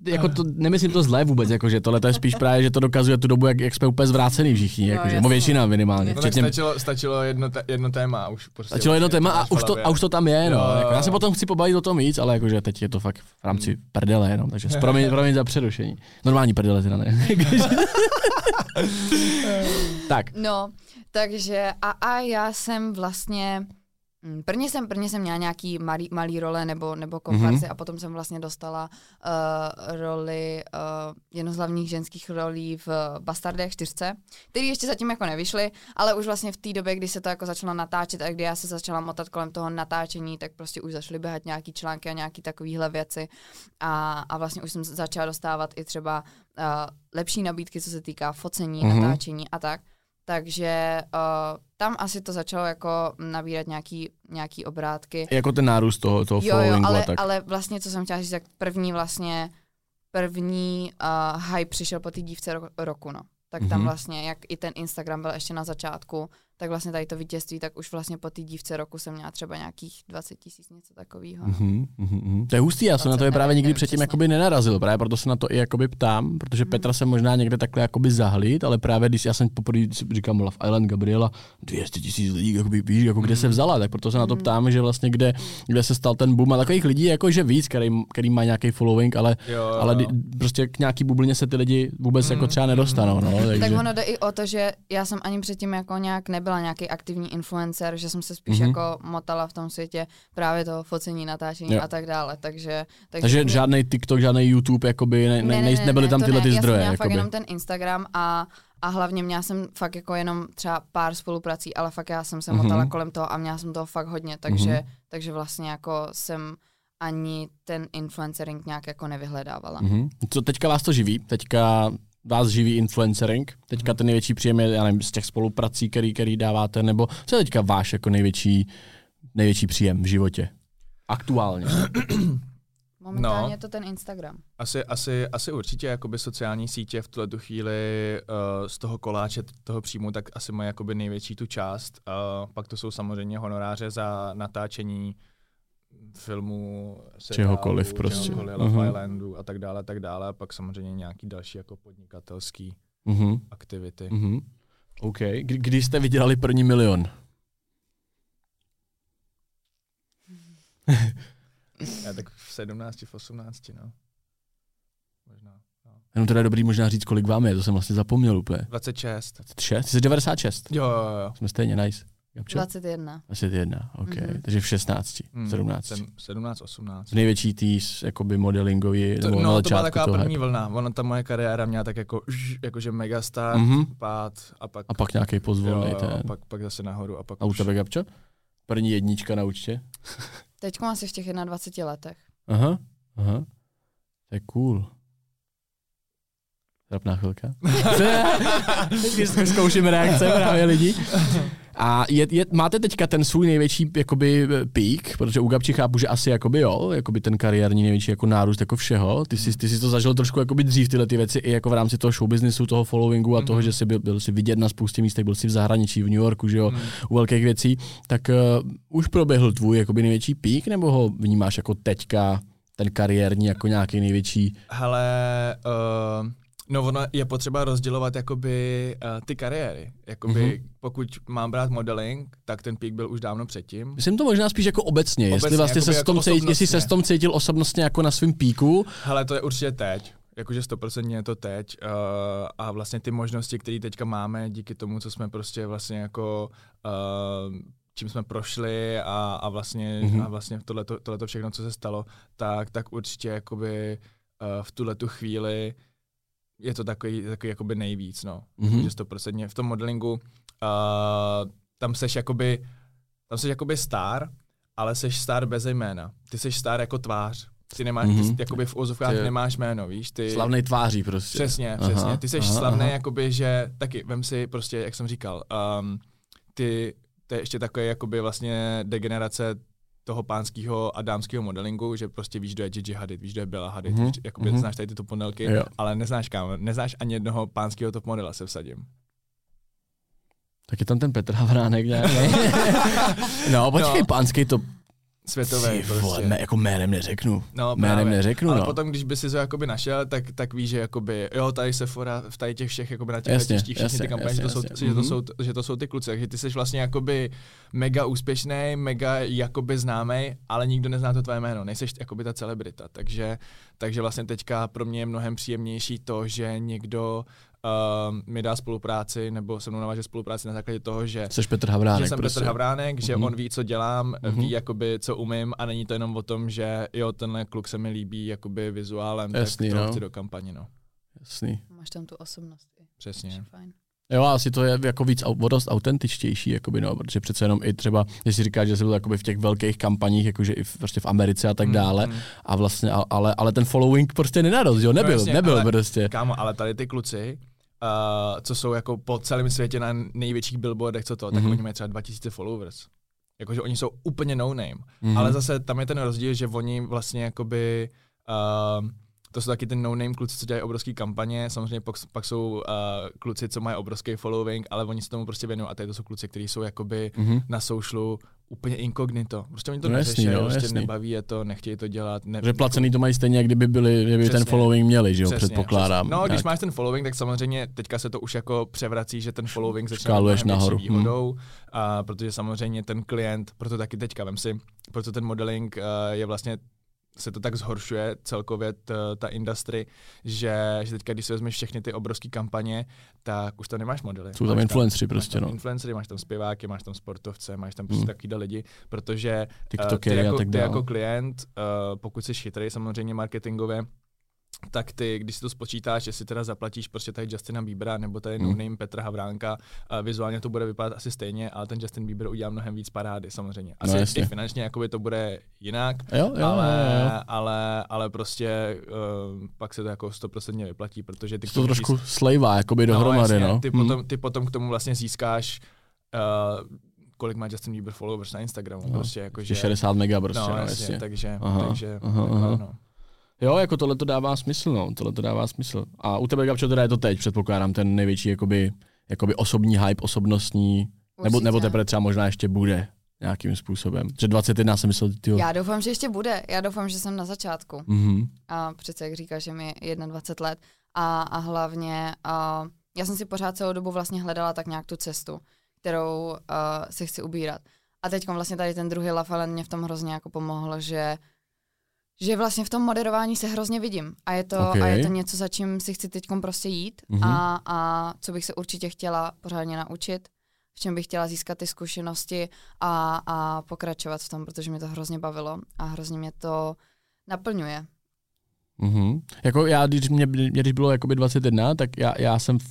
jako to, nemyslím to zlé vůbec, jako že tohle to je spíš právě, že to dokazuje tu dobu, jak, jak jsme úplně zvrácený všichni, jako, že, většina minimálně. No, stačilo, stačilo jedno, jedno téma a už prostě. Stačilo jedno téma a už to, a už to tam je, no. Já se potom chci pobavit o tom víc, ale jakože teď je to fakt v rámci hmm. prdele jenom, takže promiň, promiň za přerušení. Normální prdele teda ne. tak. No, takže a, a já jsem vlastně prvně jsem, prvně jsem měla nějaký malý, malý role nebo, nebo komparzy mm-hmm. a potom jsem vlastně dostala uh, roli, uh, jednu z hlavních ženských rolí v Bastardech čtyřce, který ještě zatím jako nevyšly, ale už vlastně v té době, kdy se to jako začalo natáčet a kdy já se začala motat kolem toho natáčení, tak prostě už začaly běhat nějaký články a nějaký takovýhle věci a, a vlastně už jsem začala dostávat i třeba uh, lepší nabídky, co se týká focení, mm-hmm. natáčení a tak. Takže uh, tam asi to začalo jako nabírat nějaký, nějaký obrátky. Jako ten nárůst toho, toho jo, jo, ale, tak. ale vlastně, co jsem chtěla říct, tak první vlastně, první uh, hype přišel po té dívce ro- roku, no. Tak mm-hmm. tam mhm. vlastně, jak i ten Instagram byl ještě na začátku, tak vlastně tady to vítězství, tak už vlastně po té dívce roku jsem měla třeba nějakých 20 tisíc, něco takového. Mm-hmm, mm-hmm. To je hustý, já jsem na to je právě nikdy předtím jakoby nenarazil, právě proto se na to i jakoby ptám, protože mm. Petra se možná někde takhle jakoby zahlít, ale právě když já jsem poprvé říkám Love Island Gabriela, 200 tisíc lidí, jakoby, víš, jako kde mm. se vzala, tak proto se na to mhm. ptám, že vlastně kde, kde se stal ten boom a takových lidí jako že víc, který, který má nějaký following, ale, jo, jo. ale prostě k nějaký bublině se ty lidi vůbec mm. jako třeba nedostanou. No, takže... Tak ono jde i o to, že já jsem ani předtím jako nějak nebyla nebyla nějaký aktivní influencer, že jsem se spíš Mhm. mm-hmm. jako motala v tom světě právě toho focení, natáčení Jo. a tak dále, takže... Takže mě- žádný TikTok, žádný YouTube, jakoby ne, ne, ne, nebyly tam to tyhle ne. ty Já zdroje. jsem měla fakt jenom ten Instagram a, a hlavně měla jsem fakt jako jenom třeba pár spoluprací, ale fakt já jsem se Mhm. motala kolem toho a měla jsem toho fakt hodně, takže, Mhm. takže vlastně jako jsem ani ten influencering nějak jako nevyhledávala. Mhm. Co teďka vás to živí? Teďka vás živí influencering? Teďka ten největší příjem je, já nevím, z těch spoluprací, který, který dáváte, nebo co je teďka váš jako největší, největší příjem v životě? Aktuálně. Momentálně No. je to ten Instagram. Asi, asi, asi určitě jakoby sociální sítě v tuhle tu chvíli uh, z toho koláče toho příjmu, tak asi mají jakoby největší tu část. Uh, pak to jsou samozřejmě honoráře za natáčení filmů, seriálů, Čehokoliv prostě. čehokoliv. Love Islandu a tak dále, a tak dále. A pak samozřejmě nějaký další jako podnikatelský Mhm. aktivity. Mhm. OK. Kdy, kdy jste vydělali první milion? Já tak v 17, v 18, no. Možná. No. Jenom teda je dobrý možná říct, kolik vám je, to jsem vlastně zapomněl úplně. 26. 6? Ty jsi 96? Jo, jo, jo. Jsme stejně nice. Gabčo? 21. 21, OK. Mhm. Takže v 16, Hmm, 17. Jsem 17, 18. V největší tý jakoby modelingový, To, nebo na no, to byla taková toho první hype. vlna. Ona ta moje kariéra měla tak jako, ž- jakože mega start, Mhm. pád a pak, A pak nějaký pozvolný ten. jo, pak, pak zase nahoru a pak A u už. tebe, Gabčo? První jednička na účtě? Teď asi v těch 21 letech. Aha, aha. To je cool. Trapná chvilka. Vždycky zkoušíme reakce právě lidí. A je, je, máte teďka ten svůj největší jakoby pík, protože u Gabči chápu, že asi jakoby jo, jakoby ten kariérní největší jako nárůst jako všeho. Ty jsi, ty jsi to zažil trošku jakoby dřív tyhle ty věci i jako v rámci toho showbiznisu, toho followingu a toho, Mhm. že jsi byl, byl si vidět na spoustě místech, byl si v zahraničí, v New Yorku, že jo, Hmm. u velkých věcí, tak uh, už proběhl tvůj jakoby největší pík, nebo ho vnímáš jako teďka ten kariérní jako nějaký největší? Hele, uh, no ono je potřeba rozdělovat jakoby uh, ty kariéry. Jakoby Mhm. pokud mám brát modeling, tak ten pík byl už dávno předtím. Myslím to možná spíš jako obecně, jestli Obecně, vlastně se jakoby s tom jako cítil, jestli se s osobnostně. tom cítil osobnostně jako na svém píku, Hele, to je určitě teď. Jakože 100% je to teď uh, a vlastně ty možnosti, které teďka máme díky tomu, co jsme prostě vlastně jako uh, čím jsme prošli a, a vlastně, Mhm. mm-hmm. a vlastně tohleto, tohleto všechno, co se stalo, tak, tak určitě jakoby uh, v tuhle tu chvíli je to takový, takový jakoby nejvíc, no. Mhm. Mm-hmm. Že 100% v tom modelingu uh, tam seš jakoby, tam seš jakoby star, ale seš star bez jména. Ty seš star jako tvář. Ty nemáš, Mhm. mm-hmm. ty jakoby v úzovkách Ty- nemáš jméno, víš? Ty, slavnej tváří prostě. Přesně, Aha, přesně. Ty jsi aha, slavný, aha. jakoby, že taky, vem si prostě, jak jsem říkal, um, ty, to je ještě takový jakoby vlastně degenerace toho pánského a dámského modelingu, že prostě víš, kdo je Gigi Hadid, víš, kdo je Bella Hadid, Mhm, mm-hmm. víš, jakoby mhm. znáš tady ty top modelky, Jo. ale neznáš kam, neznáš ani jednoho pánského top modela se vsadím. Tak je tam ten Petr Havránek nějaký. no, počkej, No. pánský Ty vole, prostě. mé, jako jménem neřeknu. No, Jménem právě. neřeknu, Ale no. potom, když by si to jakoby našel, tak, tak víš, že jakoby, jo, tady Sephora, v tady těch všech, jakoby na těch Jasně, letištích, všechny jasně, ty kampaně, jasně, že, to jsou, jasně. že, to Mhm. jsou, že to jsou ty kluci, takže ty jsi vlastně jakoby mega úspěšný, mega jakoby známý, ale nikdo nezná to tvoje jméno, nejseš jakoby ta celebrita, takže, takže vlastně teďka pro mě je mnohem příjemnější to, že někdo uh, mi dá spolupráci, nebo se mnou naváže spolupráci na základě toho, že Jsi Petr Havránek že jsem prostě. Petr Havránek, že Mhm. on ví, co dělám, Mhm. ví, jakoby, co umím a není to jenom o tom, že jo, tenhle kluk se mi líbí jakoby vizuálem, Jasný, tak to no. chci do kampaně, no. Jasný. Máš tam tu osobnost. i. Přesně. Což je Fajn. Jo, asi to je jako víc, o dost autentičtější, jakoby, no, protože přece jenom i třeba, jestli říkáš, že jsi byl jakoby v těch velkých kampaních, jakože i v, prostě v Americe a tak Mm, dále, mm. a vlastně, ale, ale ten following prostě nenarost, jo, nebyl, No jasně, nebyl ale- prostě. Kámo, ale tady ty kluci, uh, co jsou jako po celém světě na největších billboardech, co to, tak Mhm. oni mají třeba 2000 followers. Jakože oni jsou úplně no name. Mhm. Ale zase tam je ten rozdíl, že oni vlastně jakoby, uh, to jsou taky ty no-name kluci, co dělají obrovské kampaně, samozřejmě pak, pak jsou uh, kluci, co mají obrovský following, ale oni se tomu prostě věnují a tady to jsou kluci, kteří jsou jakoby Mhm. na socialu úplně inkognito. Prostě oni to No jasný, neřeší, no, prostě jasný. nebaví je to, nechtějí to dělat. Ne, Že placený to mají stejně, jak kdyby byli, kdyby ten Přesně. following měli, že jo, Přesně, předpokládám. Přesně. No, když máš ten following, tak samozřejmě teďka se to už jako převrací, že ten following začne Škáluješ být nahoru, větší hm. výhodou, a protože samozřejmě ten klient, proto taky teďka, vem si, proto ten modeling uh, je vlastně se to tak zhoršuje celkově t, ta industry, že, že teďka, když si vezmeš všechny ty obrovské kampaně, tak už to nemáš modely. Jsou tam influencery prostě, máš tam no. influencery, máš tam zpěváky, máš tam sportovce, máš tam prostě hmm. takovýhle lidi, protože uh, ty TikTokery a jako, tak ty jako klient, uh, pokud jsi chytrý samozřejmě marketingově, tak ty, když si to spočítáš, jestli teda zaplatíš prostě tady Justina Biebera nebo tady Hmm. no name Petra Havránka, vizuálně to bude vypadat asi stejně, ale ten Justin Bieber udělá mnohem víc parády samozřejmě. No, Asi jasně. i finančně jakoby to bude jinak, Jo, jo, ale, jo, jo. ale, ale prostě uh, pak se to jako stoprocentně vyplatí, protože ty To trošku slejvá, jakoby dohromady, jasně, no. Ty, Hm. potom, ty potom k tomu vlastně získáš uh, kolik má Justin Bieber followers na Instagramu, No, prostě jako, že... 60 mega prostě, no, no, jasně, jasně. takže, Aha, takže aha, takhle, aha. no. Jo, jako tohle to dává smysl, no, tohle to dává smysl. A u tebe, Gabčo, teda je to teď, předpokládám, ten největší jakoby, jakoby osobní hype, osobnostní, nebo, Určitě. nebo teprve třeba možná ještě bude nějakým způsobem. Že 21 jsem myslel, ty Já doufám, že ještě bude. Já doufám, že jsem na začátku. Mhm. A přece, jak říkáš, že mi je 21 let. A, a hlavně, a já jsem si pořád celou dobu vlastně hledala tak nějak tu cestu, kterou uh, si chci ubírat. A teď vlastně tady ten druhý Lafalen mě v tom hrozně jako pomohl, že že vlastně v tom moderování se hrozně vidím. A je to, Ok. a je to něco, za čím si chci teď prostě jít Mhm. a, a co bych se určitě chtěla pořádně naučit, v čem bych chtěla získat ty zkušenosti a, a pokračovat v tom, protože mě to hrozně bavilo a hrozně mě to naplňuje. Mhm. Jako já, když mě, mě když bylo jakoby 21, tak já, já jsem, v,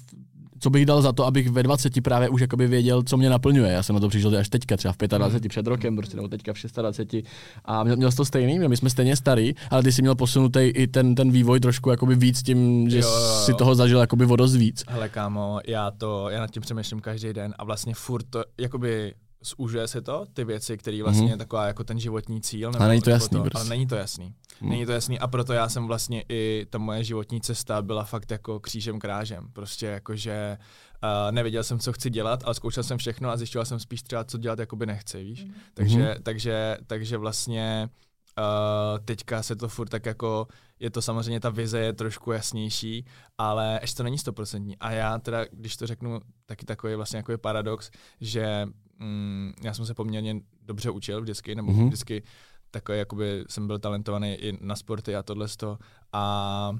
co bych dal za to, abych ve 20 právě už jakoby věděl, co mě naplňuje. Já jsem na to přišel až teďka, třeba v 25 před rokem, prostě, nebo teďka v 26. A měl, měl jsi to stejný, my jsme stejně starý, ale ty jsi měl posunutý i ten, ten vývoj trošku jakoby víc tím, že Jo, jo, jo. si toho zažil jakoby o dost víc. Hele kámo, já to, já nad tím přemýšlím každý den a vlastně furt to, jakoby zúžuje se to, ty věci, které vlastně Mhm. je taková jako ten životní cíl. Ale není to nebo jasný prostě. Ale není to jasný. Hmm. Není to jasný a proto já jsem vlastně i ta moje životní cesta byla fakt jako křížem krážem. Prostě jako, že uh, nevěděl jsem, co chci dělat, ale zkoušel jsem všechno a zjišťoval jsem spíš třeba, co dělat jakoby nechci, víš. Mhm. Takže, takže, takže vlastně uh, teďka se to furt tak jako, je to samozřejmě, ta vize je trošku jasnější, ale ještě to není stoprocentní. A já teda, když to řeknu, taky takový vlastně jako je paradox, že mm, já jsem se poměrně dobře učil vždycky, nebo Mhm. mm-hmm. vždycky takový, jakoby jsem byl talentovaný i na sporty a tohle a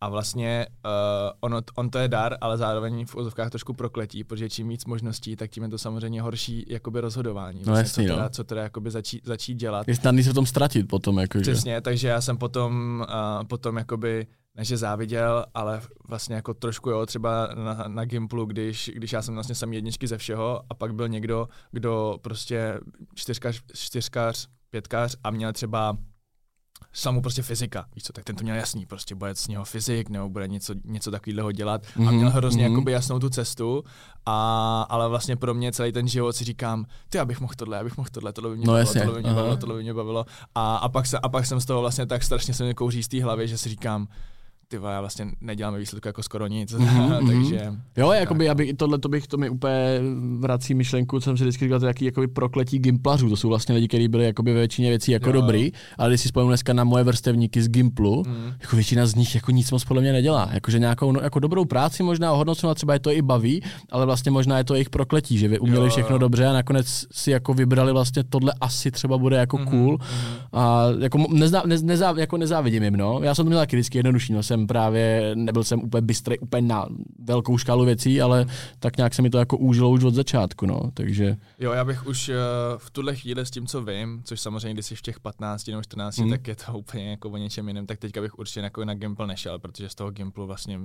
a vlastně uh, ono, on to je dar, ale zároveň v úzovkách trošku prokletí, protože čím víc možností, tak tím je to samozřejmě horší jakoby rozhodování. No jasný, co teda, no. co teda jakoby začít, začít dělat. Je snadný se v tom ztratit potom, jakože. Přesně, takže já jsem potom, uh, potom jakoby, ne že záviděl, ale vlastně jako trošku jo, třeba na, na Gimplu, když, když já jsem vlastně sam jedničky ze všeho a pak byl někdo, kdo prostě čtyřkař, čtyřkař pětkař a měl třeba samou prostě fyzika, víš co, tak ten to měl jasný, prostě bude z něho fyzik, nebo bude něco, něco takového dělat. A Mhm, měl hrozně mhm. jakoby jasnou tu cestu, a, ale vlastně pro mě celý ten život si říkám, ty, abych mohl tohle, abych mohl tohle, tohle by mě No bavilo, tohle by mě bavilo, tohle by mě bavilo. A, a, pak se, a pak jsem z toho vlastně tak strašně se mi kouří z té hlavy, že si říkám, ty já vlastně nedělám ve výsledku jako skoro nic, Mhm, takže... Jo, jakoby, aby tohle to bych, to mi úplně vrací myšlenku, co jsem si vždycky říkal, to jaký jakoby prokletí gimplařů. To jsou vlastně lidi, kteří byli jakoby ve většině věcí jako Jo. dobrý, ale když si spomenu dneska na moje vrstevníky z Gimplu, Mm. jako většina z nich jako nic moc podle mě nedělá. Jakože nějakou no, jako dobrou práci možná ohodnocenou a třeba je to i baví, ale vlastně možná je to jejich prokletí, že vy uměli Jo, všechno dobře a nakonec si jako vybrali vlastně tohle asi třeba bude jako Mhm, cool. mhm. A jako nezá, ne, nezá, jako nezávidím jim, no. Já jsem to měl taky vždycky jednodušší, no. Jsem právě, nebyl jsem úplně bystrý, úplně na velkou škálu věcí, ale tak nějak se mi to jako úžilo už od začátku, no. Takže, Jo, já bych už uh, v tuhle chvíli s tím, co vím, což samozřejmě, když jsi v těch 15 nebo 14, Mhm. mm. tak je to úplně jako o něčem jiném, tak teďka bych určitě jako na Gimple nešel, protože z toho Gimplu vlastně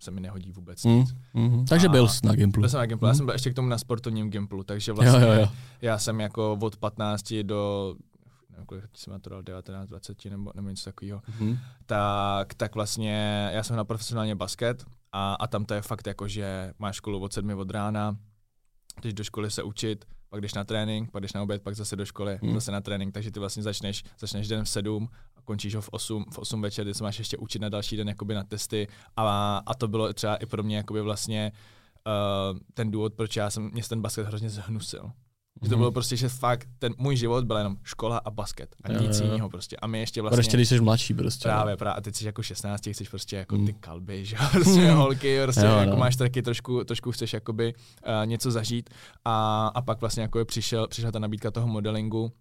se mi nehodí vůbec mm, nic. mm, takže A- byl jsi na Gimplu. Byl jsem na Gimplu, já Mhm. jsem byl ještě k tomu na sportovním Gimplu, takže vlastně Jo, jo, jo. já jsem jako od 15 do nevím, kolik jsem maturoval, 19, 20 nebo, nebo něco takového, Mhm. tak, tak vlastně já jsem na profesionálně basket a, a tam to je fakt jako, že máš školu od sedmi od rána, jdeš do školy se učit, pak jdeš na trénink, pak jdeš na oběd, pak zase do školy, Hmm. zase na trénink, takže ty vlastně začneš, začneš den v sedm a končíš ho v 8, v 8 večer, kdy se máš ještě učit na další den jakoby na testy a, a to bylo třeba i pro mě jakoby vlastně uh, ten důvod, proč já jsem, mě ten basket hrozně zhnusil. Že to Mhm. bylo prostě, že fakt ten můj život byl jenom škola a basket a Jo, nic jo, jiného prostě. A my ještě Vlastně, ještě když jsi mladší prostě. no. Právě, právě. A teď jsi jako 16, chceš prostě jako Mm. ty kalby, že jo, prostě holky, prostě Jo, jako no. máš taky trošku, trošku chceš jakoby uh, něco zažít a, a pak vlastně jako přišel, přišla ta nabídka toho modelingu,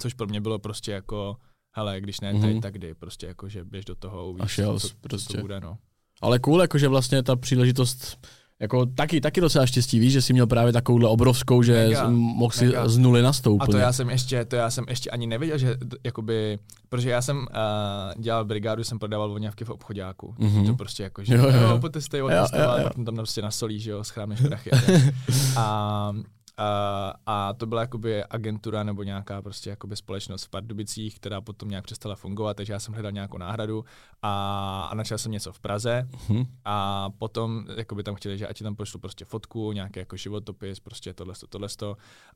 což pro mě bylo prostě jako hele, když ne teď, mm-hmm. tak kdy, prostě jako, že běž do toho, uvidíš, A šel co, co, prostě. co to bude, no. Ale cool, jakože vlastně ta příležitost jako taky, taky docela štěstí, víš, že jsi měl právě takovouhle obrovskou, že Mega, mohl si mega. z nuly nastoupit. A to já jsem ještě, to já jsem ještě ani nevěděl, že jakoby, protože já jsem uh, dělal brigádu, jsem prodával voňavky v obchodáku. Mhm. Mm-hmm. To prostě jako, že Jo, jo, jo, jo, jo. potestej, Jo, potom tam prostě nasolíš, že jo, schrámeš prachy. a, a, a to byla jakoby agentura nebo nějaká prostě jakoby společnost v Pardubicích, která potom nějak přestala fungovat, takže já jsem hledal nějakou náhradu a, a načal jsem něco v Praze Mhm. a potom jakoby tam chtěli, že ať tam pošlu prostě fotku, nějaký jako životopis, prostě tohle, tohle,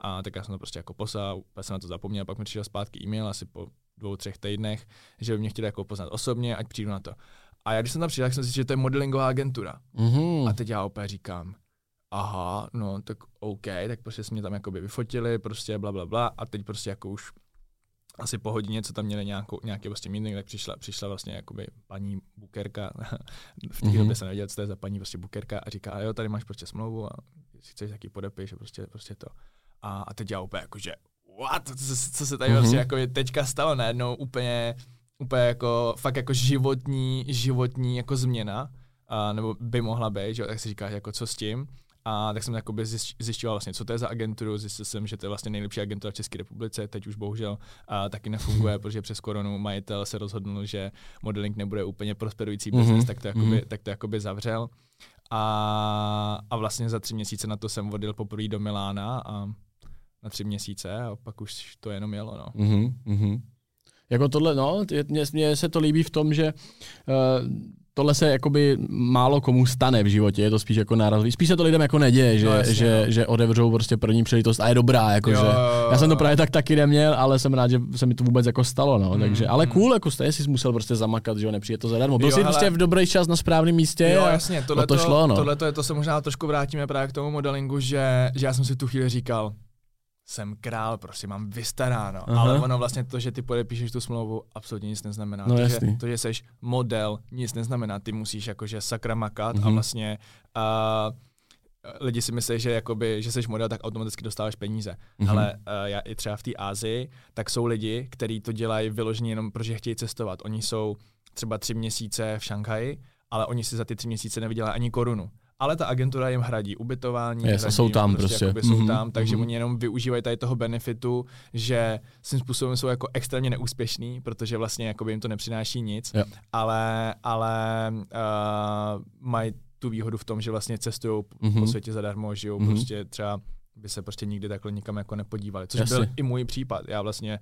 a tak já jsem to prostě jako poslal, úplně jsem na to zapomněl, pak mi přišel zpátky e-mail asi po dvou, třech týdnech, že by mě chtěli jako poznat osobně, ať přijdu na to. A já když jsem tam přišel, tak jsem si že to je modelingová agentura. Mhm. A teď já opět říkám, aha, no tak OK, tak prostě jsme mě tam jakoby vyfotili, prostě bla, bla, bla a teď prostě jako už asi po hodině, co tam měli nějakou, nějaký prostě meeting, tak přišla, přišla vlastně jakoby paní bukerka, v té Mhm. mm-hmm. době jsem nevěděl, co to je za paní prostě bukerka a říká, a jo, tady máš prostě smlouvu a jestli chceš taky podepiš a prostě, prostě to. A, a teď já úplně jakože, what, co, se- co se tady Mhm. mm-hmm. prostě jako teďka stalo najednou úplně, úplně jako, fakt jako životní, životní jako změna, a, nebo by mohla být, že jo, tak si říkáš, jako co s tím. A tak jsem jakoby zjiš- zjišťoval vlastně, co to je za agenturu, zjistil jsem, že to je vlastně nejlepší agentura v České republice, teď už bohužel a, taky nefunguje, protože přes koronu majitel se rozhodl, že modeling nebude úplně prosperující Mhm, business, tak to jakoby, mhm. tak to jakoby zavřel. A, a vlastně za tři měsíce na to jsem odjel poprvé do Milána a na tři měsíce a pak už to jenom jelo, no. Mhm, mhm. Jako tohle, no, mně se to líbí v tom, že uh, tohle se jakoby málo komu stane v životě, je to spíš jako nárazový. Spíš se to lidem jako neděje, že, No, jasně, že, no. že otevřou prostě první příležitost a je dobrá, jakože. Jo, jo, Já jsem to právě tak taky neměl, ale jsem rád, že se mi to vůbec jako stalo, no. Mm, Takže, ale mm. cool, jako stejně jsi musel prostě zamakat, že jo, nepřijde to zadarmo. Byl Jo, jsi hele. prostě v dobrý čas na správném místě Jo, jasně, tohle to šlo, no. Tohle je to se možná trošku vrátíme právě k tomu modelingu, že, že já jsem si tu chvíli říkal, jsem král, prostě mám vystaráno. Aha. Ale ono vlastně to, že ty podepíšeš tu smlouvu, absolutně nic neznamená. No, to, že, to, že jsi model, nic neznamená. Ty musíš jakože sakra makat Mhm. a vlastně uh, lidi si myslí, že, jakoby, že jsi model, tak automaticky dostáváš peníze. Mhm. Mm-hmm. Ale uh, já i třeba v té Ázii, tak jsou lidi, kteří to dělají vyloženě jenom, protože chtějí cestovat. Oni jsou třeba tři měsíce v Šanghaji, ale oni si za ty tři měsíce nevydělají ani korunu. Ale ta agentura jim hradí ubytování, Yes, hradí jsou tam prostě. jakoby jsou Mhm, tam, takže mhm. oni jenom využívají tady toho benefitu, že svým způsobem jsou jako extrémně neúspěšní, protože vlastně jakoby jim to nepřináší nic, Jo. ale, ale uh, mají tu výhodu v tom, že vlastně cestují Mhm. mm-hmm. po světě zadarmo, žijou Mhm. mm-hmm. prostě třeba by se prostě nikdy takhle nikam jako nepodívali, což Jasně. byl i můj případ. Já vlastně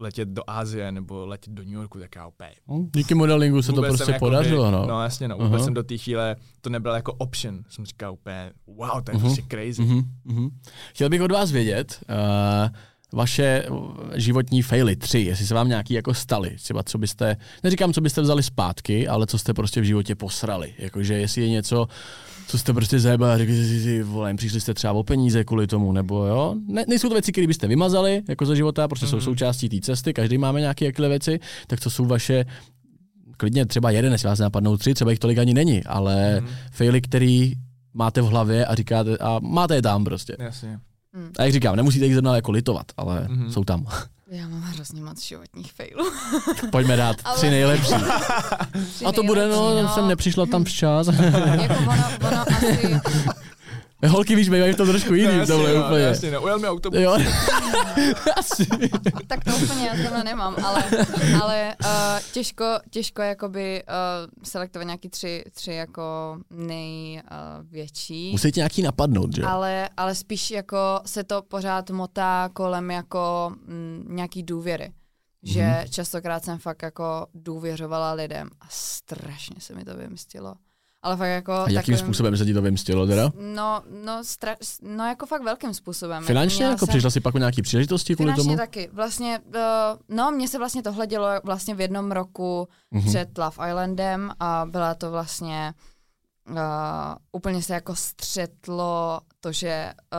letět do Ázie nebo letět do New Yorku, tak já opět No, Díky modelingu se to prostě jakoby- podařilo, no. No jasně, no. Vůbec Aha. jsem do té chvíle, to nebylo jako option. Jsem říkal úplně, wow, to je Mhm. prostě crazy. Mhm, mhm. Chtěl bych od vás vědět, uh, vaše životní faily, tři, jestli se vám nějaký jako staly, třeba co byste, neříkám, co byste vzali zpátky, ale co jste prostě v životě posrali, jakože jestli je něco, co jste prostě zajebali a řekli si, ty vole, přišli jste třeba o peníze kvůli tomu, nebo jo, ne, nejsou to věci, které byste vymazali jako ze života, prostě mm-hmm. jsou Mhm. součástí té cesty, každý máme nějaké jakové věci, tak co jsou vaše klidně třeba jeden, jestli vás napadnou tři, třeba jich tolik ani není, ale Mhm. faily, který máte v hlavě a říkáte, a máte je tam prostě. Jasně. A jak říkám, nemusíte jich zrovna jako litovat, ale Mhm. mm-hmm. jsou tam. Já mám hrozně moc životních failů. Pojďme dát Ale- tři nejlepší. Tři A to bude, no, nejlepší, jsem nepřišla tam včas. jako ono, ono asi, Holky, víš, bývají v tom trošku jiný, jasně, tohle no, úplně. jasně, no, ujel mi autobus. Jo. Asi. tak to úplně já tohle nemám, ale, ale uh, těžko, těžko jakoby uh, selektovat nějaký tři, tři jako největší. Uh, Musí tě nějaký napadnout, že jo? ale, ale spíš jako se to pořád motá kolem jako mm, nějaký důvěry. Že Mhm. mm-hmm. častokrát jsem fakt jako důvěřovala lidem a strašně se mi to vymstilo. Ale fakt jako... A jakým způsobem se ti to vymstilo teda? No, no, stra- no jako fakt velkým způsobem. Finančně? Měla Jako jsem- přišla si pak o nějaký příležitosti kvůli Finančně tomu? taky. Vlastně, uh, no, mně se vlastně tohle dělo vlastně v jednom roku Mhm. před Love Islandem a byla to vlastně uh, úplně se jako střetlo to, že uh,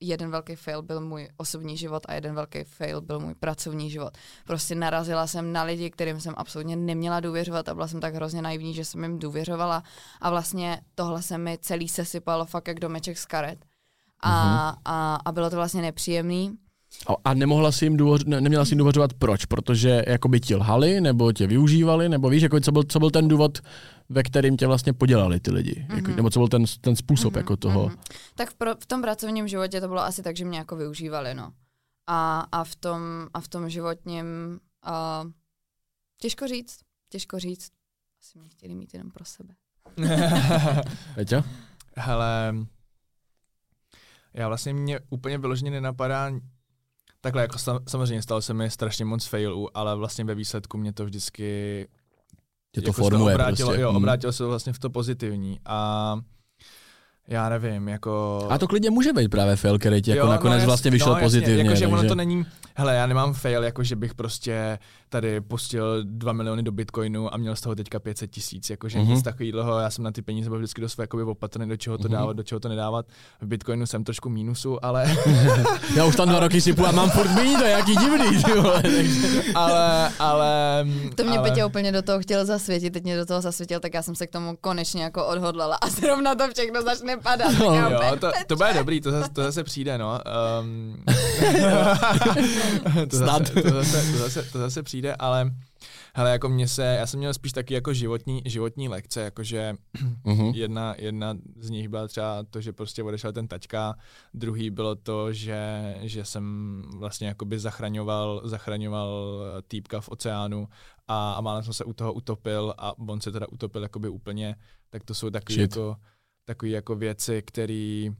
jeden velký fail byl můj osobní život a jeden velký fail byl můj pracovní život. Prostě narazila jsem na lidi, kterým jsem absolutně neměla důvěřovat a byla jsem tak hrozně naivní, že jsem jim důvěřovala a vlastně tohle se mi celý sesypalo fakt jak domeček z karet. A, a, a bylo to vlastně nepříjemný. A, a nemohla si jim důvoř, ne, neměla si jim důvodovat proč? Protože jako by ti lhali, nebo tě využívali, nebo víš, jako co byl, co byl ten důvod, ve kterým tě vlastně podělali ty lidi? Mm-hmm. Jako, Mhm. nebo co byl ten, ten způsob mm-hmm. jako toho? Mhm. Tak v, pro, v tom pracovním životě to bylo asi tak, že mě jako využívali, no. A, a, v, tom, a v tom životním, uh, těžko říct, těžko říct, asi mě chtěli mít jenom pro sebe. Peťa? Hele, já vlastně mě úplně vyloženě nenapadá Takhle, jako sam, samozřejmě stalo se mi strašně moc failů, ale vlastně ve výsledku mě to vždycky Tě to jako formuje obrátilo, prostě. Jo, Mm. obrátilo se to vlastně v to pozitivní. A já nevím, jako... A to klidně může být právě fail, který ti jako Jo, nakonec jas- vlastně vyšel jasně, pozitivně. Jakože ono to není, hele, já nemám fail, jako že bych prostě tady pustil 2 miliony do Bitcoinu a měl z toho teďka 500 tisíc, jakože Mhm. mm-hmm. nic takového, já jsem na ty peníze byl vždycky dost jakoby opatrný, do čeho to Mhm. dávat, do čeho to nedávat. V Bitcoinu jsem trošku mínusu, ale, Já už tam dva roky sypu a mám furt míň, to je jaký divný, ty vole. takže- ale, ale... To mě ale, Petě úplně do toho chtěl zasvětit, teď mě do toho zasvětil, tak já jsem se k tomu konečně jako odhodlala a zrovna to všechno začne padat. No, Jo, to, to bude dobrý, to zase, to zase přijde, no. Um, to, Snad. zase, to, zase, to, zase, to zase přijde, ale hele, jako mě se, já jsem měl spíš taky jako životní, životní lekce, jakože Mhm. jedna, jedna z nich byla třeba to, že prostě odešel ten tačka, druhý bylo to, že, že jsem vlastně jakoby zachraňoval, zachraňoval týpka v oceánu a, a málem jsem se u toho utopil a on se teda utopil jakoby úplně, tak to jsou takový Shit. jako, takový jako věci, který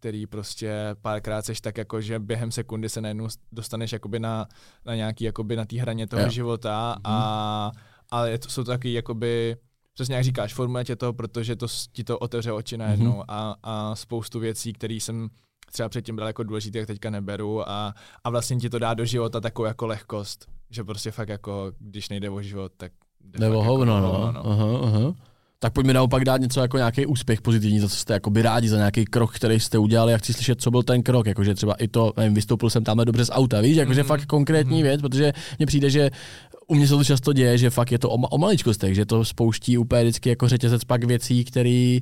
který prostě párkrát seš tak jako, že během sekundy se najednou dostaneš jakoby na, na nějaký jakoby na té hraně toho Jo. života a, a je to, jsou takový jakoby přesně jak říkáš, formuje tě to, protože to ti to otevře oči najednou Mhm. a, a spoustu věcí, které jsem třeba předtím bral jako důležité, jak teďka neberu a, a vlastně ti to dá do života takovou jako lehkost, že prostě fakt jako, když nejde o život, tak jde Nebo fakt hovno, jako no. no. Aha, aha. Tak pojďme naopak dát něco jako nějaký úspěch pozitivní, za co jste jakoby rádi, za nějaký krok, který jste udělali a chci slyšet, co byl ten krok, jakože třeba i to, nevím, vystoupil jsem tamhle dobře z auta, víš, jakože Mhm. fakt konkrétní Mhm. věc, protože mně přijde, že u mě se to často děje, že fakt je to o, ma- o maličkostech, že to spouští úplně vždycky jako řetězec pak věcí, který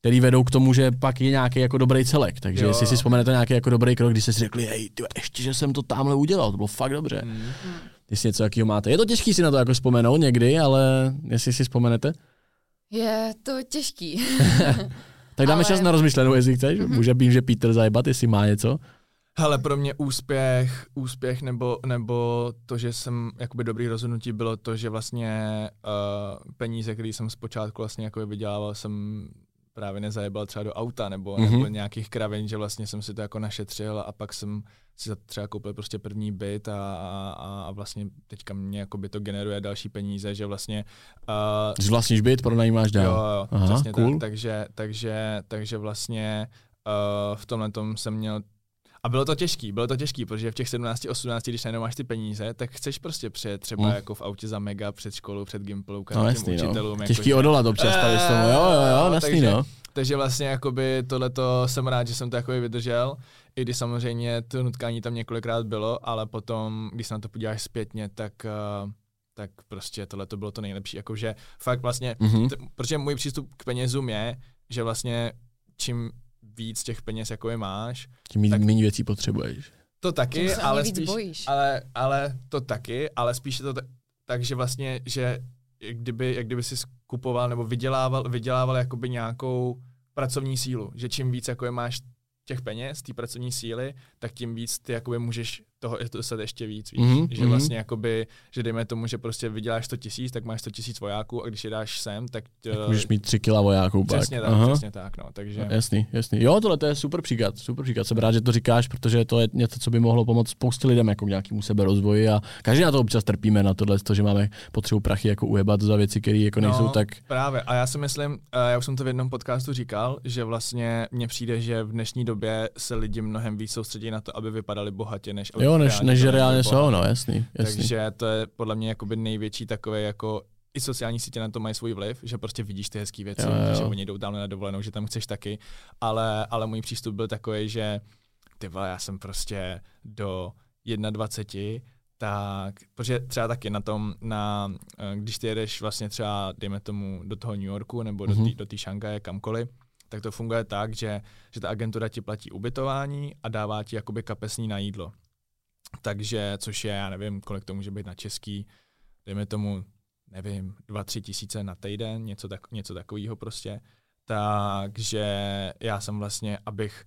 který vedou k tomu, že pak je nějaký jako dobrý celek. Takže Jo. jestli si vzpomenete nějaký jako dobrý krok, když jste si řekli, hej, ty, ještě, že jsem to tamhle udělal, to bylo fakt dobře. Mm. Jestli něco jakého máte. Je to těžký si na to jako vzpomenout někdy, ale jestli si vzpomenete. Je to těžký. Tak dáme Ale- čas na rozmyšlenou, jestli chceš. Mhm. Může být, že Peter zajebat, jestli má něco. Hele, pro mě úspěch, úspěch nebo, nebo to, že jsem jakoby dobrý rozhodnutí, bylo to, že vlastně uh, peníze, které jsem zpočátku vlastně jako vydělával, jsem právě nezajebal třeba do auta nebo, Mhm. mm-hmm. nebo nějakých kravin, že vlastně jsem si to jako našetřil a pak jsem si třeba koupil prostě první byt a, a, a vlastně teďka mě jakoby to generuje další peníze, že vlastně uh, Když vlastníš byt, pronajímáš dál. Jo, jo, Aha, přesně cool. tak. Takže, takže, takže vlastně uh, v tomhle tom jsem měl a bylo to těžký, bylo to těžký, protože v těch 17, 18, když najednou máš ty peníze, tak chceš prostě přijet třeba Hmm. jako v autě za mega před školou, před Gimplu, k No jasný, učitelům. no. jako, Těžký že- odolat občas tady z tomu. Jo, jo, jo, Eh, jasný, takže- no. Takže vlastně jakoby tohleto jsem rád, že jsem to jako vydržel, i když samozřejmě to nutkání tam několikrát bylo, ale potom, když se na to podíváš zpětně, tak, uh, tak prostě tohle to bylo to nejlepší. Jakože fakt vlastně, Mhm. t- protože můj přístup k penězům je, že vlastně čím víc těch peněz jako je máš, Tím méně tak- méně věcí potřebuješ. to taky, ani ale spíš, bojíš. ale, ale to taky, ale spíš je to tak, tak že vlastně, že jak kdyby, jak kdyby si skupoval nebo vydělával, vydělával jakoby nějakou pracovní sílu, že čím víc jako je máš těch peněz, té pracovní síly, tak tím víc ty jakoby můžeš toho dostat ještě víc, víš? Mhm, že mhm. vlastně jakoby, že dejme tomu, že prostě vyděláš 100 tisíc, tak máš 100 tisíc vojáků a když je dáš sem, tak, Tak eh, můžeš mít tři kila vojáků pak. přesně tak, Aha. přesně tak, no, takže... Jasný, jasný. Jo, tohle to je super příklad, super příklad. Jsem rád, že to říkáš, protože to je něco, co by mohlo pomoct spoustě lidem jako k nějakému seberozvoji a každý na to občas trpíme, na tohle, to, že máme potřebu prachy jako ujebat za věci, které jako nejsou No, tak... Právě. A já si myslím, eh, já už jsem to v jednom podcastu říkal, že vlastně mně přijde, že v dnešní době se lidi mnohem víc soustředí na to, aby vypadali bohatě, než aby Jo, než, než že byli reálně jsou, no jasný, jasný. Takže to je podle mě jakoby největší takové jako i sociální sítě na to mají svůj vliv, že prostě vidíš ty hezké věci, Jo, jo. že oni jdou tam na dovolenou, že tam chceš taky, ale, ale můj přístup byl takový, že ty vole, já jsem prostě do 21, tak, protože třeba taky na tom, na, eh, když ty jedeš vlastně třeba, dejme tomu, do toho New Yorku nebo do Mhm. té do té Šangaje, kamkoliv, tak to funguje tak, že, že ta agentura ti platí ubytování a dává ti jakoby kapesní na jídlo. Takže, což je, já nevím, kolik to může být na český, dejme tomu, nevím, dva, tři tisíce na týden, něco, tak, něco takového prostě. Takže já jsem vlastně, abych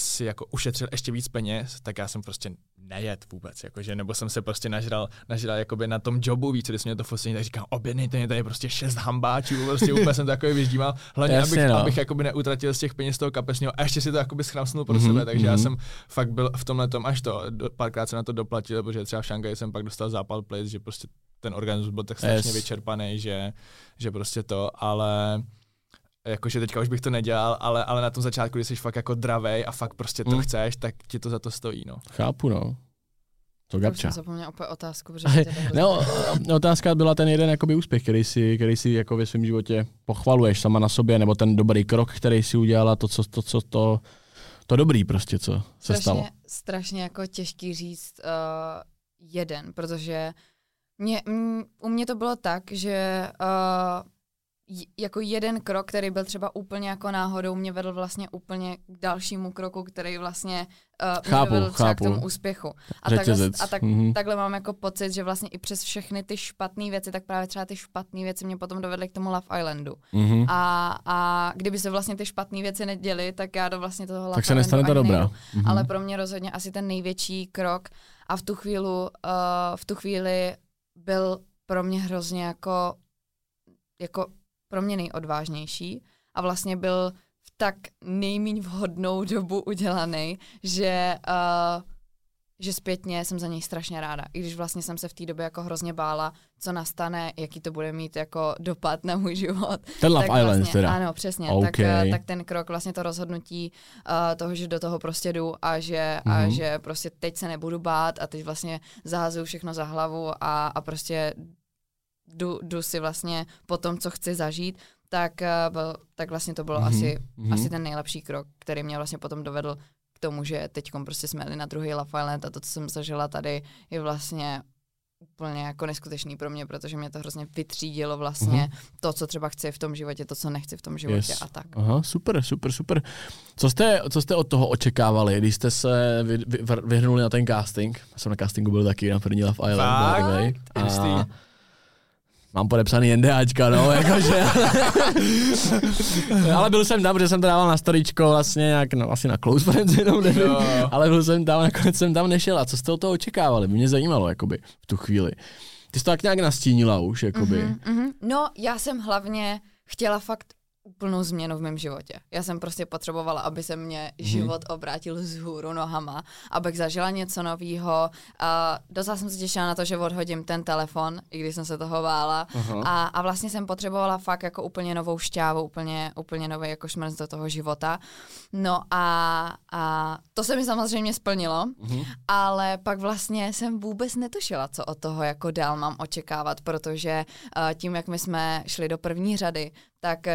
si jako ušetřil ještě víc peněz, tak já jsem prostě nejet vůbec, jakože, nebo jsem se prostě nažral, nažral jakoby na tom jobu víc, když mě to fosení, tak říkám, objednejte mě tady prostě šest hambáčů, prostě úplně jsem takový vyždímal, hlavně Jasně, abych, no. abych jakoby neutratil z těch peněz toho kapesního a ještě si to jakoby schramsnul pro mm-hmm, sebe, takže mm-hmm. já mhm. jsem fakt byl v tomhle tom až to, do, párkrát jsem na to doplatil, protože třeba v Šangaji jsem pak dostal zápal plic, že prostě ten organismus byl tak strašně yes. vyčerpaný, že, že prostě to, ale jakože teďka už bych to nedělal, ale, ale na tom začátku, když jsi fakt jako dravej a fakt prostě to mm. chceš, tak ti to za to stojí, no. Chápu, no. To Gabča. Jsem zapomněl opět otázku. Protože no, otázka byla ten jeden jakoby úspěch, který si, který si jako ve svém životě pochvaluješ sama na sobě, nebo ten dobrý krok, který si udělala, to, co, to, co to, to dobrý prostě, co se strašně, stalo. Strašně jako těžký říct uh, jeden, protože mě, m, u mě to bylo tak, že uh, jako jeden krok, který byl třeba úplně jako náhodou, mě vedl vlastně úplně k dalšímu kroku, který vlastně uh, chápu, mě vedl třeba chápu. k tomu úspěchu. A, takhle, a tak, mm-hmm. takhle mám jako pocit, že vlastně i přes všechny ty špatné věci, tak právě třeba ty špatné věci mě potom dovedly k tomu Love Islandu. Mm-hmm. A, a kdyby se vlastně ty špatné věci neděly, tak já do vlastně toho Love Tak se nestane to dobrá. Mm-hmm. Ale pro mě rozhodně asi ten největší krok a v tu chvíli, uh, v tu chvíli byl pro mě hrozně jako jako pro mě nejodvážnější a vlastně byl v tak nejméně vhodnou dobu udělaný, že, uh, že zpětně jsem za něj strašně ráda. I když vlastně jsem se v té době jako hrozně bála, co nastane, jaký to bude mít jako dopad na můj život. Ten Love tak Island vlastně, teda. Ano, přesně. Okay. Tak, tak ten krok, vlastně to rozhodnutí uh, toho, že do toho prostě jdu a že, mm-hmm. a mhm. že prostě teď se nebudu bát a teď vlastně zahazuju všechno za hlavu a, a prostě jdu, jdu si vlastně po tom, co chci zažít, tak, byl, tak vlastně to bylo mm-hmm. asi, mm-hmm. asi ten nejlepší krok, který mě vlastně potom dovedl k tomu, že teď prostě jsme jeli na druhý Love Island a to, co jsem zažila tady, je vlastně úplně jako neskutečný pro mě, protože mě to hrozně vytřídilo vlastně mm-hmm. to, co třeba chci v tom životě, to, co nechci v tom životě yes. a tak. Aha, super, super, super. Co jste, co jste od toho očekávali, když jste se vy, vy, vyhrnuli na ten casting? Já jsem na castingu byl taky na první Love Island. Fakt? A, Mám podepsaný NDAčka, no, jakože. ale byl jsem tam, protože jsem to dával na storičko vlastně nějak, no asi na close friends jenom, nevím, ale byl jsem tam, nakonec jsem tam nešel. A co jste od toho očekávali? Mě zajímalo, jakoby, v tu chvíli. Ty jsi to tak nějak nastínila už, jakoby. Mm-hmm, mm-hmm. No, já jsem hlavně chtěla fakt úplnou změnu v mém životě. Já jsem prostě potřebovala, aby se mě hmm. život obrátil z hůru nohama, abych zažila něco nového. A docela jsem se těšila na to, že odhodím ten telefon, i když jsem se toho bála. A, a vlastně jsem potřebovala fakt jako úplně novou šťávu, úplně, úplně nový jako šmrz do toho života. No a, a to se mi samozřejmě splnilo, uh-huh. ale pak vlastně jsem vůbec netušila, co od toho jako dál mám očekávat, protože uh, tím, jak my jsme šli do první řady, tak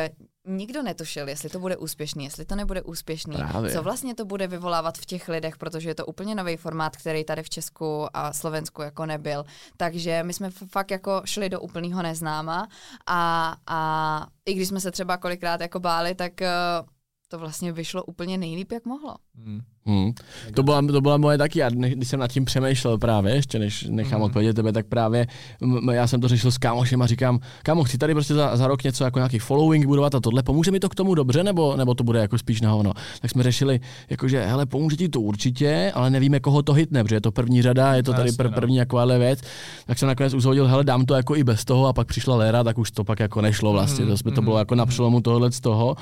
nikdo netušil, jestli to bude úspěšný, jestli to nebude úspěšný, Právě. co vlastně to bude vyvolávat v těch lidech, protože je to úplně nový formát, který tady v Česku a Slovensku jako nebyl. Takže my jsme fakt jako šli do úplného neznáma a, a i když jsme se třeba kolikrát jako báli, tak uh, to vlastně vyšlo úplně nejlíp, jak mohlo. Hmm. Hmm. To, byla, to byla moje taky, já když jsem nad tím přemýšlel právě, ještě než nechám hmm. odpovědět tebe, tak právě já jsem to řešil s kámošem a říkám, kámo, chci tady prostě za, za rok něco jako nějaký following budovat a tohle, pomůže mi to k tomu dobře, nebo, nebo to bude jako spíš na hovno. Tak jsme řešili, jakože, hele, pomůže ti to určitě, ale nevíme, koho to hitne, protože je to první řada, je to tady pr- no. první jako věc. Tak jsem nakonec uzhodil, hele, dám to jako i bez toho a pak přišla léra, tak už to pak jako nešlo vlastně, hmm. to, to bylo jako na přelomu tohle z toho.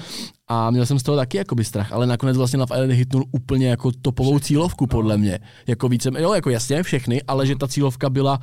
A měl jsem z toho taky jakoby strach, ale nakonec vlastně na Island hitnul úplně jako topovou cílovku, podle mě. Jako více, jo, jako jasně všechny, ale že ta cílovka byla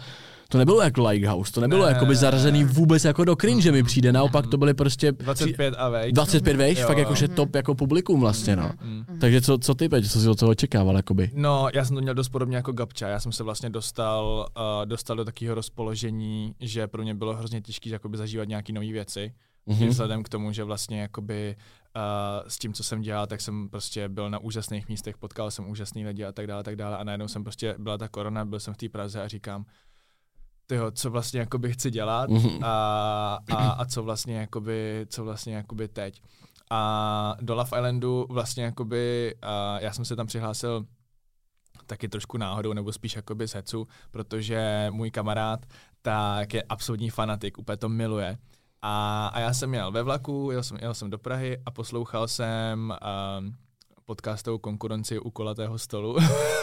to nebylo jako Lighthouse, to nebylo ne, jako by zarazený vůbec jako do cringe, mi přijde, naopak to byly prostě... 25 a vejš. 25 vejš, fakt jakože top jako publikum vlastně, no. Mm. Takže co, co ty, Peť, co jsi od toho očekával, jakoby? No, já jsem to měl dost podobně jako Gabča, já jsem se vlastně dostal, uh, dostal do takového rozpoložení, že pro mě bylo hrozně těžké jakoby zažívat nějaké nové věci, mm-hmm. vzhledem k tomu, že vlastně jakoby uh, s tím, co jsem dělal, tak jsem prostě byl na úžasných místech, potkal jsem úžasný lidi a tak dále, tak dále a najednou jsem prostě, byla ta korona, byl jsem v té Praze a říkám, tyho, co vlastně jakoby chci dělat mm-hmm. a, a, a, co vlastně jakoby, co vlastně jakoby teď. A do Love Islandu vlastně jakoby, uh, já jsem se tam přihlásil taky trošku náhodou, nebo spíš jakoby z hecu, protože můj kamarád tak je absolutní fanatik, úplně to miluje. A, a já jsem jel ve vlaku, jel jsem, jel jsem do Prahy a poslouchal jsem um, podcastovou konkurenci u kolatého stolu.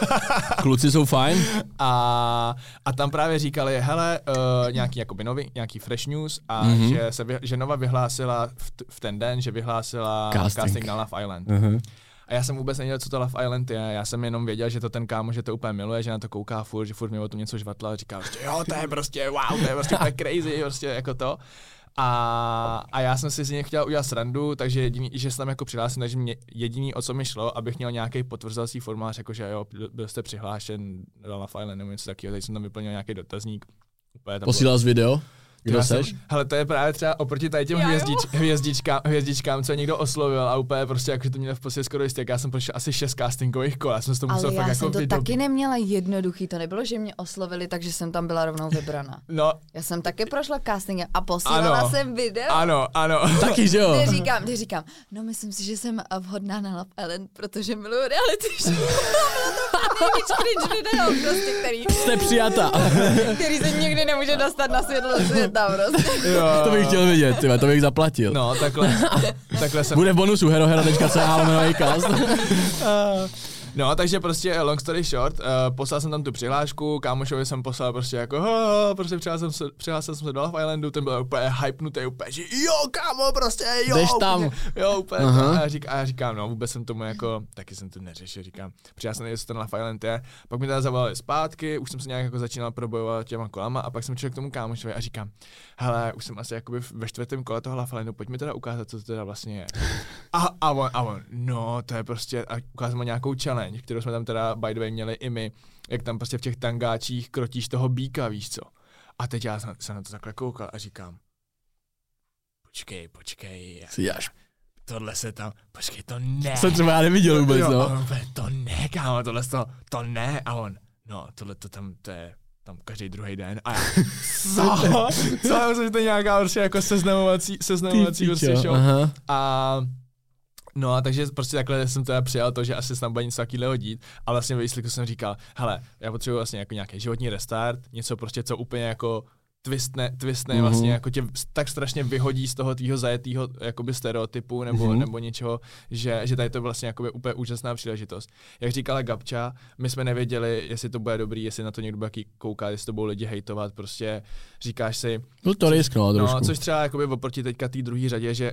Kluci jsou fajn. A, a tam právě říkali, hele, uh, nějaký jakoby nový, nějaký fresh news a mm-hmm. že, se vy, že Nova vyhlásila v, t, v ten den, že vyhlásila Casting. casting na Love Island. Uh-huh. A já jsem vůbec nevěděl, co to Love Island je. Já jsem jenom věděl, že to ten kámo, že to úplně miluje, že na to kouká furt, že furt mi o tom něco žvatla a říká, prostě, jo, to je prostě wow, to je prostě crazy, prostě jako to. A, a já jsem si z něj chtěl udělat srandu, takže jediný, že jsem tam jako přihlásil, takže mě, jediný, o co mi šlo, abych měl nějaký potvrzovací formulář, jako že jo, byl- jste přihlášen do Love Island nebo něco takového, teď jsem tam vyplnil nějaký dotazník. Úplně tam bylo- Posílal jsi video? Kdo já seš? Jsem, hele, to je právě třeba oproti tady těm hvězdič, hvězdičkám, hvězdičkám, co někdo oslovil a úplně prostě, jakože to měl v podstatě skoro jistě, jak já jsem prošel asi šest castingových kol, já jsem si to musel Ale fakt já jako jsem to vydobít. taky neměla jednoduchý, to nebylo, že mě oslovili, takže jsem tam byla rovnou vybraná. No, Já jsem taky prošla castingem a posílala Ano. jsem video. ano, ano. Taky, že jo? Kde říkám, kde říkám, no myslím si, že jsem vhodná na Love Island, protože miluju reality show. Nejvíc cringe video, prostě, který, Jste přijata. který se nikdy nemůže dostat na světlo světa, prostě. Jo. to bych chtěl vidět, tyhle, to bych zaplatil. No, takhle, takhle jsem Bude v bonusu herohero.ch lomeno. No, takže prostě long story short, uh, poslal jsem tam tu přihlášku, kámošovi jsem poslal prostě jako, "Ha, prostě přihlásil jsem, se, přihlásil jsem se do Love Islandu, ten byl úplně hypnutý, úplně, že jo, kámo, prostě, jo, Jdeš tam. Úplně, jo, úplně, to. a, já řík, a já říkám, no, vůbec jsem tomu jako, taky jsem to neřešil, říkám, přijel jsem co ten Love Island je, pak mi teda zavolali zpátky, už jsem se nějak jako začínal probojovat těma kolama a pak jsem přišel k tomu kámošovi a říkám, hele, už jsem asi jakoby ve čtvrtém kole toho Love Islandu, pojď mi teda ukázat, co to teda vlastně je. A, a, on, a on, no, to je prostě, a ukázal nějakou challenge, kterou jsme tam teda by the way měli i my, jak tam prostě v těch tangáčích krotíš toho býka, víš co. A teď já jsem, na to takhle koukal a říkám, počkej, počkej, Si děláš. tohle se tam, počkej, to ne. Jsem třeba já neviděl vůbec, no. on to ne, kámo, tohle to, to ne. A on, no, tohle to tam, to je tam každý druhý den. A já, co? co? Já myslím, že to je nějaká prostě jako seznamovací, seznamovací prostě show. Aha. A No a takže prostě takhle jsem teda přijal to, že asi tam bude něco takového dít, ale vlastně ve výsledku jsem říkal, hele, já potřebuji vlastně jako nějaký životní restart, něco prostě, co úplně jako twistne, twistne Mhm. mm-hmm. vlastně jako tě tak strašně vyhodí z toho tvýho zajetého jakoby stereotypu nebo, Mhm. mm-hmm. nebo něčeho, že, že tady to je vlastně jakoby úplně úžasná příležitost. Jak říkala Gabča, my jsme nevěděli, jestli to bude dobrý, jestli na to někdo bude jaký koukat, jestli to budou lidi hejtovat, prostě říkáš si, Byl to risk, no, trošku. No, což třeba jakoby oproti teďka té druhé řadě, že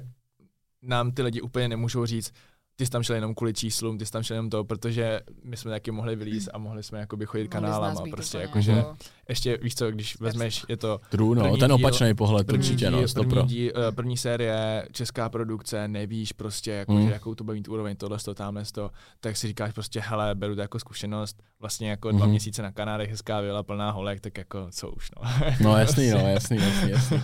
nám ty lidi úplně nemůžou říct, ty jsi tam šel jenom kvůli číslům, ty jsi tam šel jenom to, protože my jsme taky mohli vylízt a mohli jsme jakoby chodit kanálama, prostě úplně jakože, jako- ještě víš co, když vezmeš, je to True, no, ten díl- opačný pohled první, určitě, díl, no, první, stopro. díl, eh, první série, česká produkce, nevíš prostě, jako, Mm. že jakou to bude mít úroveň, tohle, to, tamhle, to, tak si říkáš prostě, hele, beru to jako zkušenost, vlastně jako dva Mhm. měsíce na Kanárech, hezká vila, plná holek, tak jako co už, no. No jasný, no, jasný, jasný, jasný.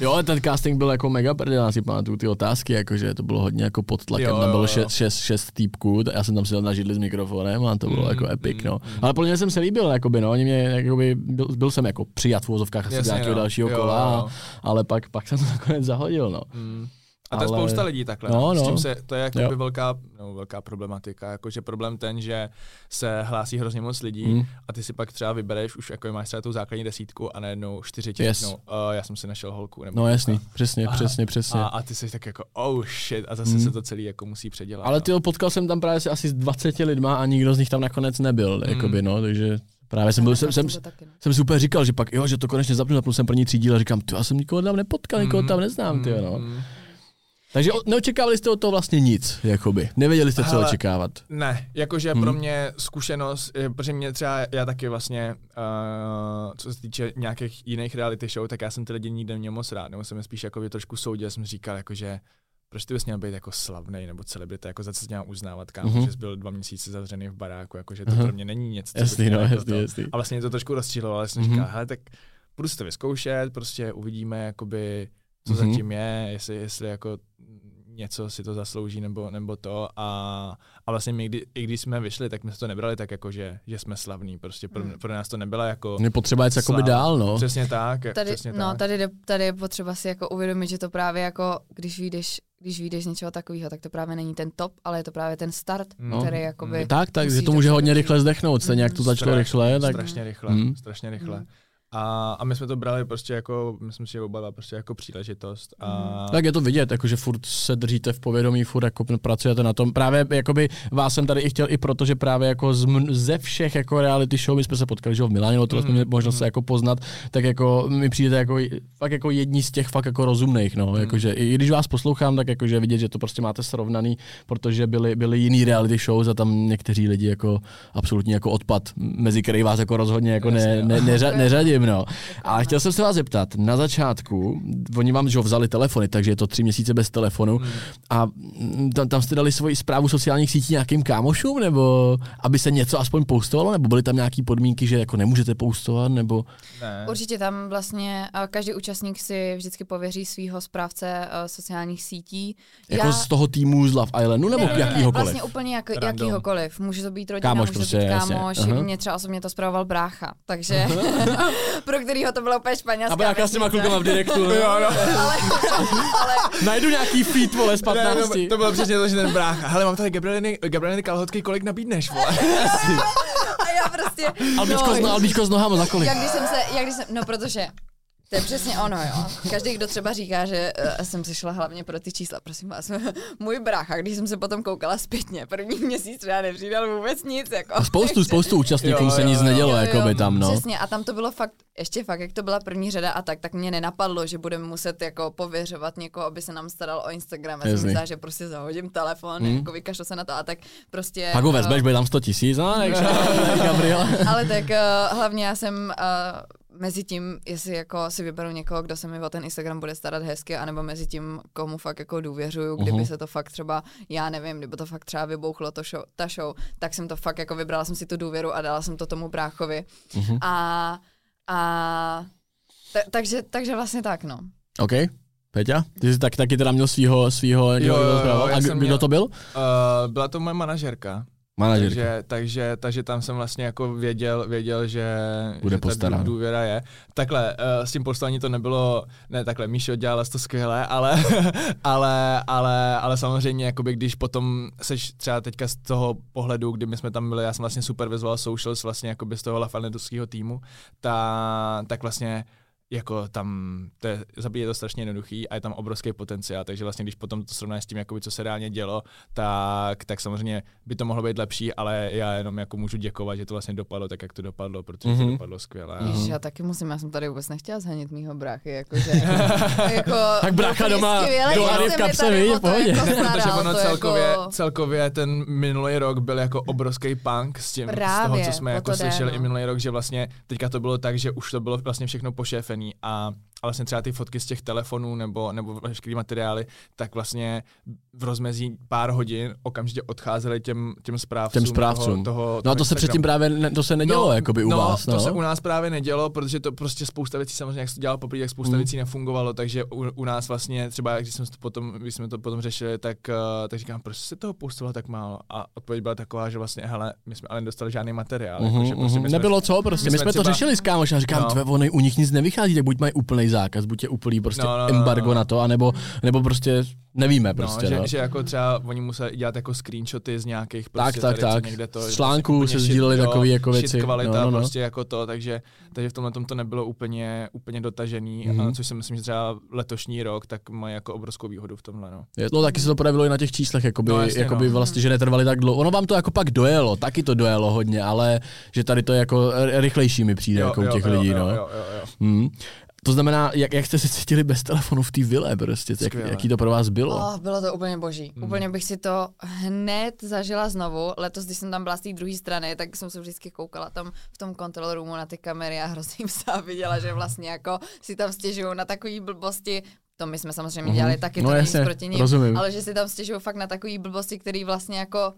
Jo, ale ten casting byl jako mega prdel, já si pamatuju ty otázky, jakože to bylo hodně jako pod tlakem, Jo, tam bylo šest, šest, šest týpků, já jsem tam seděl na židli s mikrofonem a to bylo Mm, jako epic, mm, no. mm. Ale podle mě jsem se líbil, jakoby, no, oni mě, jakoby, byl, byl jsem jako přijat v úvozovkách asi do nějakého no. dalšího Jo, kola, jo. ale pak, pak jsem to nakonec zahodil, no. Mm. A to je Ale- spousta lidí takhle. No, No, no. S čím se, to je jako Jo. velká, no, velká problematika. Jakože problém ten, že se hlásí hrozně moc lidí Mm. a ty si pak třeba vybereš, už jako máš třeba tu základní desítku a najednou čtyři tě Yes. řeknou, uh, já jsem si našel holku. Nebo No jasný, přesně, A- přesně, přesně. A, a ty jsi tak jako, oh shit, a zase Mm. se to celý jako musí předělat. Ale no. ty potkal jsem tam právě asi s 20 lidma a nikdo z nich tam nakonec nebyl, Mm. jakoby, no, takže právě jsem byl, jsem, jsem, taky, no. jsem si úplně říkal, že pak, jo, že to konečně zapnu, zapnul jsem první tří díl a říkám, ty, já jsem nikoho tam nepotkal, nikoho tam neznám, ty, no. Takže neočekávali jste od toho vlastně nic, jakoby. Nevěděli jste, co Hele, očekávat. Ne, jakože Hmm. pro mě zkušenost, protože mě třeba, já taky vlastně, uh, co se týče nějakých jiných reality show, tak já jsem ty lidi nikdy neměl moc rád, nebo jsem je spíš jako trošku soudil, jsem říkal, jakože proč ty bys měl být jako slavný nebo celebrita, jako za co se měl uznávat, kámo, Mhm. že jsi byl dva měsíce zavřený v baráku, jakože to Aha. pro mě není něco, co Jasný, no, jako jasný, to. jasný. A vlastně mě to trošku rozčílo, ale jsem Mhm. říkal, hele, tak budu si to vyzkoušet, prostě uvidíme, jakoby, co Mhm. zatím je, jestli, jestli jako něco si to zaslouží nebo, nebo to a, a vlastně my, kdy, i když jsme vyšli, tak my jsme to nebrali tak jako, že, že jsme slavní, prostě pro, Hmm. pro nás to nebyla jako Je potřeba jít jakoby sláva. dál, no. Přesně tak, Tady, přesně no, tak. tady, tady je potřeba si jako uvědomit, že to právě jako, když vyjdeš, když vyjdeš z něčeho takového, tak to právě není ten top, ale je to právě ten start, No. který jakoby... Tak, tak, že to může hodně rychle zdechnout, stejně jak to začalo Stra- rychle, tak Strašně rychle, Mm. strašně rychle. Mm. A, a my jsme to brali prostě jako, myslím si, že oba dva prostě jako příležitost. A, Tak je to vidět, jakože furt se držíte v povědomí, furt jako pracujete na tom. Právě jakoby vás jsem tady i chtěl i proto, že právě jako z, ze všech jako reality show, my jsme se potkali, že v Miláně, to jsme Mhm, měli možnost mhm. se jako poznat, tak jako mi přijdete jako fakt jako jedni z těch fakt jako rozumných, no, jakože i když vás poslouchám, tak jakože vidět, že to prostě máte srovnaný, protože byly, byly jiný reality shows a tam někteří lidi jako absolutně jako odpad, mezi který vás jako rozhodně jako ne, ne, neřa, neřadím, no. Ale chtěl jsem se vás zeptat, na začátku, oni vám že vzali telefony, takže je to tři měsíce bez telefonu Hmm. a mm, tam, tam jste dali svoji zprávu sociálních sítí nějakým kámošům, nebo aby se něco aspoň postovalo, nebo byly tam nějaké podmínky, že jako nemůžete postovat, nebo ne. Určitě tam vlastně uh, každý účastník si vždycky pověří svého správce uh, sociálních sítí. jako z toho týmu z Love Islandu, nebo ne, ne, ne, jakýhokoliv? Vlastně úplně jak, Random. jakýhokoliv. Může to být rodina, Kámoš může prostě, to být jasně. kámoš. Mě třeba osobně to spravoval brácha, takže pro kterýho to bylo úplně španělská A brácha s těma klukama v direktu, no. Jo, no. ale, ale Najdu nějaký feed, vole, z Ne, 15. to, to bylo přesně to, že ten brácha. Hele, mám tady Gabrieliny, Gabrieliny kalhotky, kolik nabídneš, vole? a já prostě... Albíčko, no, albíčko s nohama za kolik? jak když jsem se, jak když jsem, no protože to je přesně ono, jo. Každý, kdo třeba říká, že uh, jsem si šla hlavně pro ty čísla, prosím vás, můj brácha, když jsem se potom koukala zpětně, první měsíc třeba nepřidal vůbec nic, jako. Spoustu, spoustu účastníků Jo, se jo, nic nedělo, Jo, jo, jakoby tam, no. Přesně, a tam to bylo fakt, ještě fakt, jak to byla první řada a tak, tak mě nenapadlo, že budeme muset jako pověřovat někoho, aby se nám staral o Instagram. Já jsem myslela, že prostě zahodím telefon, Hmm. jako vykašlu se na to a tak prostě... Pak ho eh, vezmeš, bude tam 100 tisíc, no, Gabriela. Ale tak uh, hlavně já jsem uh, mezi tím, jestli jako si vyberu někoho, kdo se mi o ten Instagram bude starat hezky, anebo mezi tím, komu fakt jako důvěřuju, kdyby Mhm. se to fakt třeba, já nevím, kdyby to fakt třeba vybouchlo to show, ta show, tak jsem to fakt jako vybrala jsem si tu důvěru a dala jsem to tomu bráchovi. Mhm. A, a ta, takže, takže vlastně tak, no. OK. Peťa, ty jsi tak, taky teda měl svýho, svýho Jo, jo, jo, a kdo jsem kdo měl- to byl? Uh, byla to moje manažerka. Manažerka. Takže, takže, takže tam jsem vlastně jako věděl, věděl že, Bude že ta postaráno. důvěra je. Takhle, uh, s tím postování to nebylo, ne takhle, Míšo dělala to skvěle, ale, ale, ale, ale samozřejmě, jakoby, když potom seš třeba teďka z toho pohledu, kdy my jsme tam byli, já jsem vlastně supervizoval socials vlastně jakoby z toho Lafanetovského týmu, ta, tak vlastně jako tam, to je, zabíje to strašně jednoduchý a je tam obrovský potenciál, takže vlastně když potom to srovnáš s tím, jakoby, co se reálně dělo, tak, tak samozřejmě by to mohlo být lepší, ale já jenom jako můžu děkovat, že to vlastně dopadlo tak, jak to dopadlo, protože Mhm. to dopadlo skvěle. Ježiš, Mhm. já taky musím, já jsem tady vůbec nechtěla zhanit mýho bráchy, jakože, jako, Tak brácha doma skvěle, do v kapse, o v to pohodě. jako Ne, protože ono to celkově, jako... celkově ten minulý rok byl jako obrovský punk s tím, Právě, z toho, co jsme jako slyšeli no. i minulý rok, že vlastně teďka to bylo tak, že už to bylo vlastně všechno a, a vlastně třeba ty fotky z těch telefonů nebo, nebo veškerý materiály, tak vlastně v rozmezí pár hodin okamžitě odcházely těm, těm správcům. Těm správcům. Toho, toho, No a to se předtím právě, ne, to se nedělo, jakoby u no, vás, no. to se u nás právě nedělo, protože to prostě spousta věcí samozřejmě, jak se to dělalo poprvé, tak spousta Mm. věcí nefungovalo, takže u, u, nás vlastně třeba, když jsme to potom, když jsme to potom řešili, tak, uh, tak říkám, proč se toho postovalo tak málo? A odpověď byla taková, že vlastně, hele, my jsme ale nedostali žádný materiál. Mhm, jako, že prostě mhm. jsme, Nebylo co, prostě. my My jsme jsme to třeba- řešili s kámošem a říkám, No. tve, oni, u nich nic nevychází, tak buď mají úplný zákaz, buď je úplný prostě No, no, no, embargo no. na to, anebo, nebo prostě nevíme No, prostě, že, no. že, jako třeba oni museli dělat jako screenshoty z nějakých prostě tak, tady, co tak. někde to, článků prostě se jo, takový jako věci. kvalita No, no, no. prostě jako to, takže, takže v tomhle tom to nebylo úplně, úplně dotažený, Mhm. a což si myslím, že třeba letošní rok tak má jako obrovskou výhodu v tomhle. No. Je- No taky se to projevilo i na těch číslech, jakoby, No, no, jasně, jakoby no. vlastně, že netrvali tak dlouho. Ono vám to jako pak dojelo, taky to dojelo hodně, ale že tady to je jako rychlejší mi přijde jako u těch jo, lidí, jo, no. Jo, jo, jo. Hmm. To znamená, jak, jak jste se cítili bez telefonu v té vile prostě, jak, jaký to pro vás bylo? Oh, bylo to úplně boží. Mm. Mm. Úplně bych si to hned zažila znovu. Letos, když jsem tam byla z té druhé strany, tak jsem se vždycky koukala tam v tom control roomu na ty kamery a hrozně jsem se viděla, že vlastně jako si tam stěžují na takové blbosti. To my jsme samozřejmě Mhm. dělali taky, No to není jasně, proti nim, rozumím. ale že si tam stěžují fakt na takové blbosti, které vlastně jako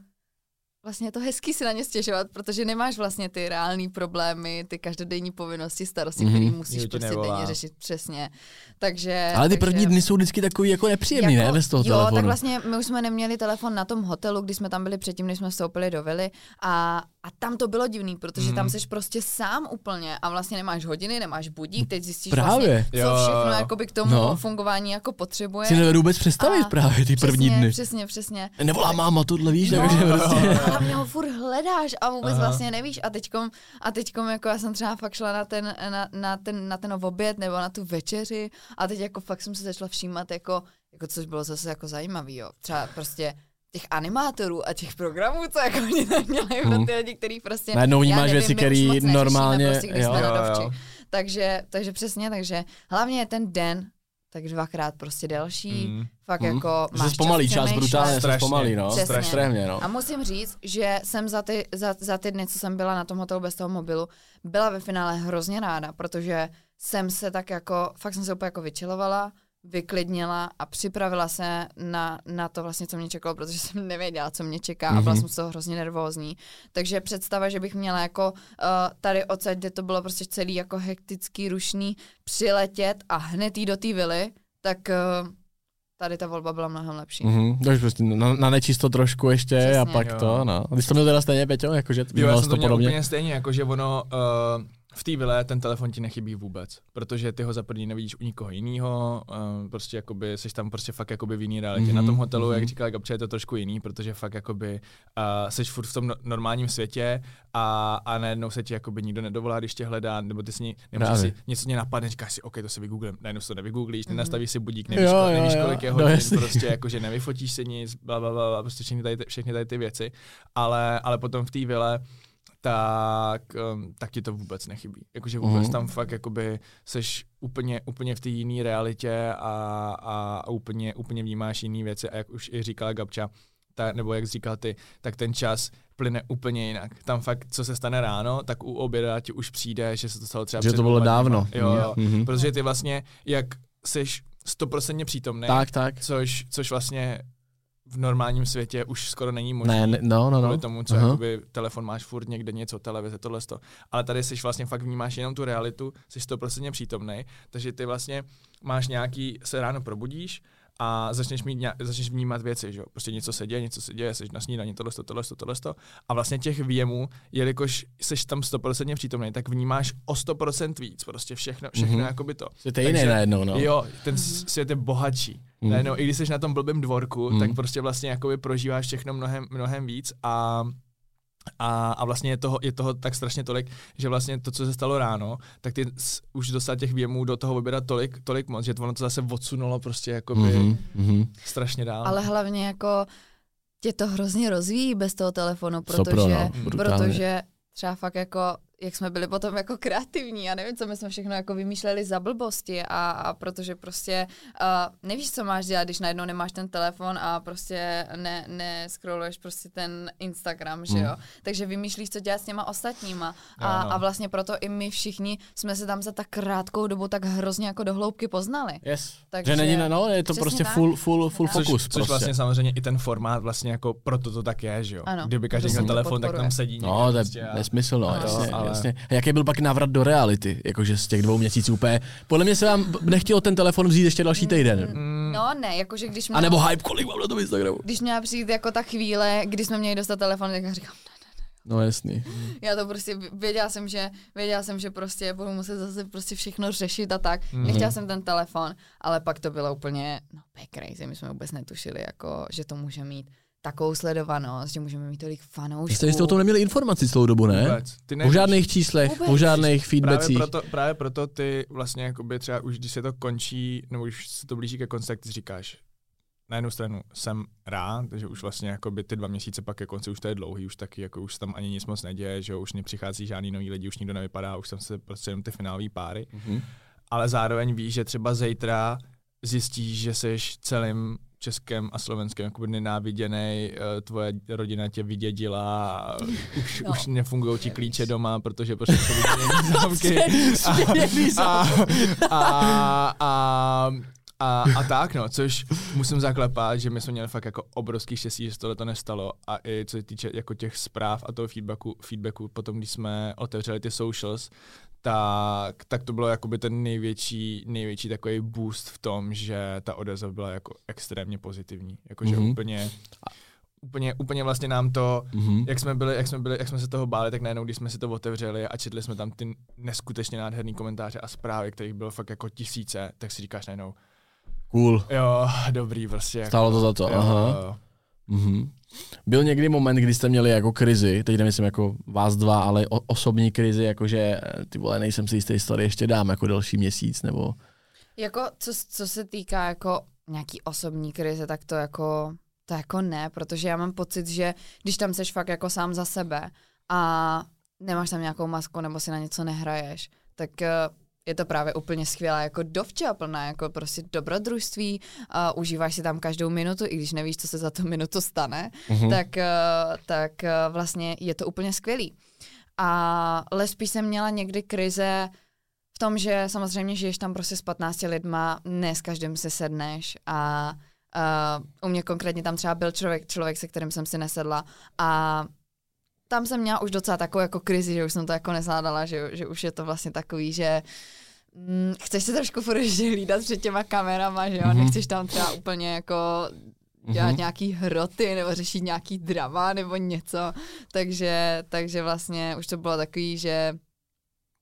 vlastně je to hezký si na ně stěžovat, protože nemáš vlastně ty reální problémy, ty každodenní povinnosti, starosti, mm-hmm. které musíš prostě nevolá. denně řešit přesně. Takže, Ale ty takže... první dny jsou vždycky takový jako nepříjemný, jako, ne, bez toho jo, telefonu. tak vlastně my už jsme neměli telefon na tom hotelu, když jsme tam byli předtím, než jsme vstoupili do vily a, a tam to bylo divný, protože mm. tam jsi prostě sám úplně a vlastně nemáš hodiny, nemáš budík, teď zjistíš Právě. vlastně, co všechno jakoby k tomu no. fungování jako potřebuje. Si nevedu vůbec představit a, právě ty první přesně, dny. Přesně, přesně. Nevolá máma, tohle víš, no, takže prostě. Hlavně ho furt hledáš a vůbec Aha. vlastně nevíš a teďkom, a teďkom jako já jsem třeba fakt šla na ten, na, na ten, na ten oběd nebo na tu večeři a teď jako fakt jsem se začala všímat jako, jako což bylo zase jako zajímavý, jo. Třeba prostě těch animátorů a těch programů, co jako oni tam měli hmm. pro ty lidi, který prostě... Najednou vnímáš věci, které normálně... Prostě, když jo, jsme jo, jo. Takže, takže přesně, takže hlavně je ten den tak dvakrát prostě delší, mm. fakt mm. jako máš zpomalí čas, brutálně strašně, zpomalí, no, strašně, no. A musím říct, že jsem za ty, za, za ty dny, co jsem byla na tom hotelu bez toho mobilu, byla ve finále hrozně ráda, protože jsem se tak jako, fakt jsem se úplně jako vyčilovala, vyklidnila a připravila se na, na to vlastně, co mě čekalo, protože jsem nevěděla, co mě čeká mm-hmm. a byla mhm. jsem z toho hrozně nervózní. Takže představa, že bych měla jako uh, tady odsaď, kde to bylo prostě celý jako hektický, rušný, přiletět a hned jít do té vily, tak uh, tady ta volba byla mnohem lepší. Mm-hmm, takže prostě na, na nečisto trošku ještě Přesně. a pak jo. to, no. Když to měl teda stejně, Peťo, jakože jo, já jsem to, to podobně? úplně stejně, jakože ono, uh, v té vile ten telefon ti nechybí vůbec, protože ty ho za první nevidíš u nikoho jiného, prostě jakoby jsi tam prostě fakt jakoby v jiný realitě. Mm-hmm. Na tom hotelu, mm-hmm. jak říkala Gabče, je to trošku jiný, protože fakt jakoby uh, jsi furt v tom no, normálním světě a, a najednou se ti jakoby nikdo nedovolá, když tě hledá, nebo ty si nemůžeš si něco mě napadne, říkáš si, OK, to si vygooglím, najednou si to nevygooglíš, mm-hmm. nenastavíš si budík, nevíš, jo, jo, nevíš kolik je no, hodin, no, prostě jakože nevyfotíš si nic, bla, bla, bla, prostě všechny tady, všechny tady ty věci, ale, ale potom v té vile tak, um, tak ti to vůbec nechybí. Jakože vůbec mm. tam fakt jakoby seš úplně, úplně v té jiné realitě a, a, a úplně, úplně vnímáš jiné věci a jak už i říkala Gabča, ta, nebo jak říkal ty, tak ten čas plyne úplně jinak. Tam fakt, co se stane ráno, tak u oběda ti už přijde, že se to stalo třeba Že to bylo dávno. Jo, jo. Mm-hmm. Protože ty vlastně, jak seš stoprocentně přítomný, tak, tak. Což, což vlastně v normálním světě už skoro není možné. Ne, no, no, no. tomu, co uh-huh. jakoby, telefon máš furt někde něco, televize, tohle to. Ale tady jsi vlastně fakt vnímáš jenom tu realitu, jsi to prostě přítomný, takže ty vlastně máš nějaký, se ráno probudíš a začneš, mít začneš vnímat věci, že jo? Prostě něco se děje, něco se děje, jsi na snídaní, tohle, tohle, tohle, tohle, a vlastně těch výjemů, jelikož jsi tam 100% přítomný, tak vnímáš o 100% víc, prostě všechno, všechno mm-hmm. jakoby to. Svět je jiný najednou, no. Jo, ten svět je bohatší. Mm. Najednou, i když jsi na tom blbém dvorku, mm. tak prostě vlastně jakoby prožíváš všechno mnohem, mnohem víc a a, a vlastně je toho, je toho tak strašně tolik, že vlastně to, co se stalo ráno, tak ty už dostal těch věmů do toho vybírat tolik, tolik moc, že to ono to zase odsunulo prostě jako by mm-hmm. strašně dál. Ale hlavně jako tě to hrozně rozvíjí bez toho telefonu, protože, Sopro, no, protože třeba fakt jako jak jsme byli potom jako kreativní, já nevím, co my jsme všechno jako vymýšleli za blbosti a, a protože prostě uh, nevíš, co máš dělat, když najednou nemáš ten telefon a prostě ne, ne scrolluješ prostě ten Instagram, že hmm. jo. Takže vymýšlíš, co dělat s těma ostatníma a, no. a vlastně proto i my všichni jsme se tam za tak krátkou dobu tak hrozně jako do hloubky poznali. Yes. Takže, že není, no, je to prostě tak. full, full, full což, fokus. Což prostě. vlastně samozřejmě i ten formát vlastně jako proto to tak je, že jo. Ano, Kdyby každý měl telefon, podporuje. tak tam sedí. No, to je prostě nesmysl, no, jasně, ale jasně. A jaký byl pak návrat do reality, jakože z těch dvou měsíců úplně. Podle mě se vám nechtělo ten telefon vzít ještě další týden. Mm. No ne, jakože když mě... A nebo hype, kolik mám na tom Instagramu. Když měla přijít jako ta chvíle, kdy jsme měli dostat telefon, tak já říkám, No jasný. Já to prostě věděla jsem, že věděla jsem, že prostě budu muset zase prostě všechno řešit a tak. Mm-hmm. Nechtěla jsem ten telefon, ale pak to bylo úplně no crazy. My jsme vůbec netušili, jako, že to může mít takovou sledovanost, že můžeme mít tolik fanoušků. Jste, jste o tom neměli informaci celou dobu, ne? Vůbec. Ty o žádných číslech, Vůbec. o žádných feedbackích. Právě proto, právě proto ty vlastně jakoby třeba už když se to končí, nebo už se to blíží ke konci, tak ty říkáš, na jednu stranu jsem rád, že už vlastně jakoby ty dva měsíce pak ke konci už to je dlouhý, už taky jako už tam ani nic moc neděje, že už nepřichází žádný nový lidi, už nikdo nevypadá, už tam se prostě jenom ty finální páry. Mm-hmm. Ale zároveň víš, že třeba zítra zjistíš, že jsi celým českém a slovenském jako nenáviděný, eh, tvoje rodina tě vydědila, a už, no. už nefungují ti klíče doma, protože prostě jsou zámky. a, a, a, a, A, a tak, no, což musím zaklepat, že my jsme měli fakt jako obrovský štěstí, že se tohle to nestalo. A i co se týče jako těch zpráv a toho feedbacku, feedbacku potom, když jsme otevřeli ty socials, tak, tak to bylo jakoby ten největší, největší takový boost v tom, že ta odezva byla jako extrémně pozitivní. Jakože mm-hmm. úplně úplně, úplně vlastně nám to, mm-hmm. jak jsme byli, jak jsme byli, jak jsme se toho báli, tak najednou, když jsme si to otevřeli a četli jsme tam ty neskutečně nádherný komentáře a zprávy, kterých bylo fakt jako tisíce, tak si říkáš najednou, Cool. Jo, dobrý prostě. Jako, Stálo to za to, jo, aha. Jo. Mhm. Byl někdy moment, kdy jste měli jako krizi, teď nemyslím jako vás dva, ale o- osobní krizi, jakože eh, ty vole, nejsem si jistý, story ještě dám jako další měsíc, nebo... Jako, co, co se týká jako nějaký osobní krize, tak to jako, to jako ne, protože já mám pocit, že když tam seš fakt jako sám za sebe a nemáš tam nějakou masku nebo si na něco nehraješ, tak eh, je to právě úplně skvělá jako dovča plná, jako prostě dobrodružství, uh, užíváš si tam každou minutu, i když nevíš, co se za tu minutu stane, Mhm. tak, uh, tak uh, vlastně je to úplně skvělý. A ale spíš jsem měla někdy krize v tom, že samozřejmě žiješ tam prostě s 15 lidma, ne s každým si sedneš a uh, u mě konkrétně tam třeba byl člověk, člověk, se kterým jsem si nesedla a tam jsem měla už docela takovou jako krizi, že už jsem to jako nezvládala, že, že už je to vlastně takový, že mm, chceš se trošku furt hlídat před těma kamerama, že jo, Mhm. mm-hmm. nechceš tam třeba úplně jako dělat Mhm. mm-hmm. nějaký hroty nebo řešit nějaký drama nebo něco, takže, takže vlastně už to bylo takový, že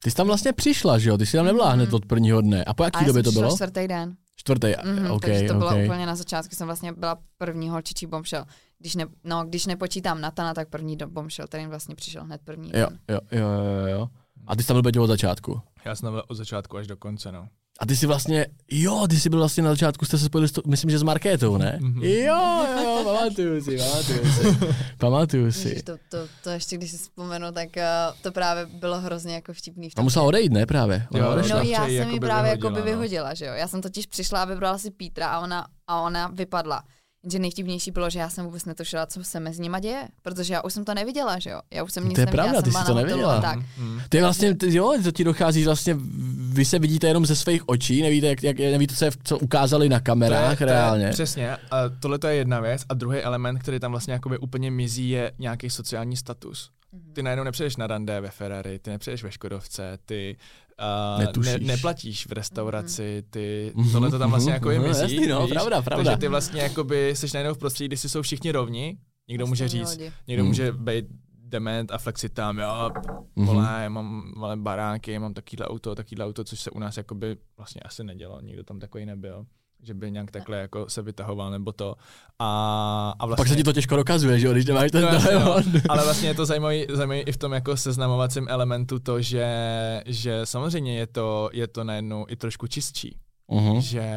Ty jsi tam vlastně přišla, že jo? Ty jsi tam nebyla hned Mhm. od prvního dne. A po jaký době to bylo? čtvrtý den. Čtvrtý, Mm-hmm, ok, takže to bylo ok. úplně na začátku, jsem vlastně byla první holčičí bombshell. Když, ne, no, když nepočítám Natana, tak první do bombshell, který vlastně přišel hned první Jo, den. jo, jo, jo, jo. A ty jsi tam byl Peťo od začátku. Já jsem tam byl od začátku až do konce, no. A ty jsi vlastně, jo, ty jsi byl vlastně na začátku, jste se spojili, s to, myslím, že s Markétou, ne? Mhm. Jo, jo, pamatuju si, pamatuju si. Pamatuju si. Ježiš, to, to, to, ještě když si vzpomenu, tak uh, to právě bylo hrozně jako vtipný. A musela odejít, ne právě? Ona Jo, odešla. No já jsem ji právě vyhodila, jakoby no. vyhodila, že jo. Já jsem totiž přišla a vybrala si Pítra a ona, a ona vypadla. Jenže nejvtipnější bylo, že já jsem vůbec netušila, co se mezi nima děje, protože já už jsem to neviděla, že jo. Já už jsem nic To je neviděla, pravda, já ty jsem jsi to neviděla. Tak. Mm. To je vlastně, ty, jo, to ti dochází vlastně, vy se vidíte jenom ze svých očí, nevíte, jak, jak, nevíte, co, je, co ukázali na kamerách to je, reálně. To je, přesně. A tohle to je jedna věc. A druhý element, který tam vlastně jakoby úplně mizí, je nějaký sociální status. Mhm. Ty najednou nepřejdeš na rande ve Ferrari, ty nepřejdeš ve Škodovce, ty uh, Netušíš. ne, neplatíš v restauraci, ty, Mhm, tohle to tam vlastně mhm, jako je mhm, mizí. jasný, no, víš? pravda, pravda. Takže ty vlastně jakoby jsi najednou v prostředí, kdy si jsou všichni rovni, někdo může Stejný říct, někdo Mhm. může být dement a flexit tam, jo, Mhm. vole, já mám malé baráky, mám takovýhle auto, takovýhle auto, což se u nás jakoby vlastně asi nedělo, nikdo tam takový nebyl že by nějak takhle jako se vytahoval nebo to. A, a vlastně, Pak se ti to těžko dokazuje, že jo, když nemáš ten No, jasně, no. telefon. ale vlastně je to zajímavý, zajímavý i v tom jako seznamovacím elementu to, že, že samozřejmě je to, je to najednou i trošku čistší. Mhm. Že,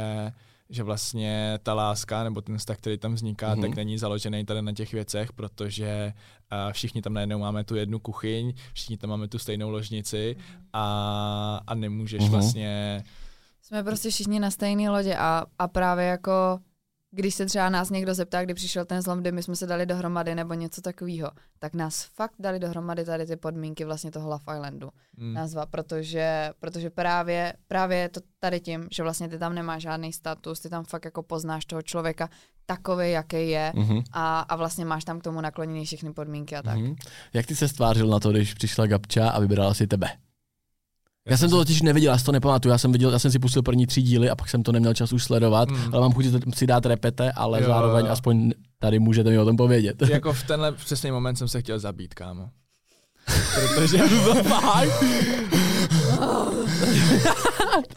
že vlastně ta láska nebo ten vztah, který tam vzniká, Mhm. tak není založený tady na těch věcech, protože uh, všichni tam najednou máme tu jednu kuchyň, všichni tam máme tu stejnou ložnici a, a nemůžeš Mhm. vlastně Jsme prostě všichni na stejné lodě a, a právě jako když se třeba nás někdo zeptá, kdy přišel ten zlom, kdy my jsme se dali dohromady nebo něco takového, tak nás fakt dali dohromady tady ty podmínky vlastně toho Love Islandu. mm, Nazva, protože, protože právě, právě je to tady tím, že vlastně ty tam nemáš žádný status, ty tam fakt jako poznáš toho člověka takový, jaký je Mhm. a, a vlastně máš tam k tomu nakloněný všechny podmínky a tak. Mhm. Jak ty se stvářil na to, když přišla Gabča a vybrala si tebe? Já jsem to totiž neviděl, já si to nepamatuju, já jsem, viděl, já jsem si pustil první tři díly a pak jsem to neměl čas už sledovat, Mm. ale mám chuť si dát repete, ale Jo, zároveň jo. aspoň tady můžete mi o tom povědět. jako v tenhle přesný moment jsem se chtěl zabít, kámo. Protože Fakt?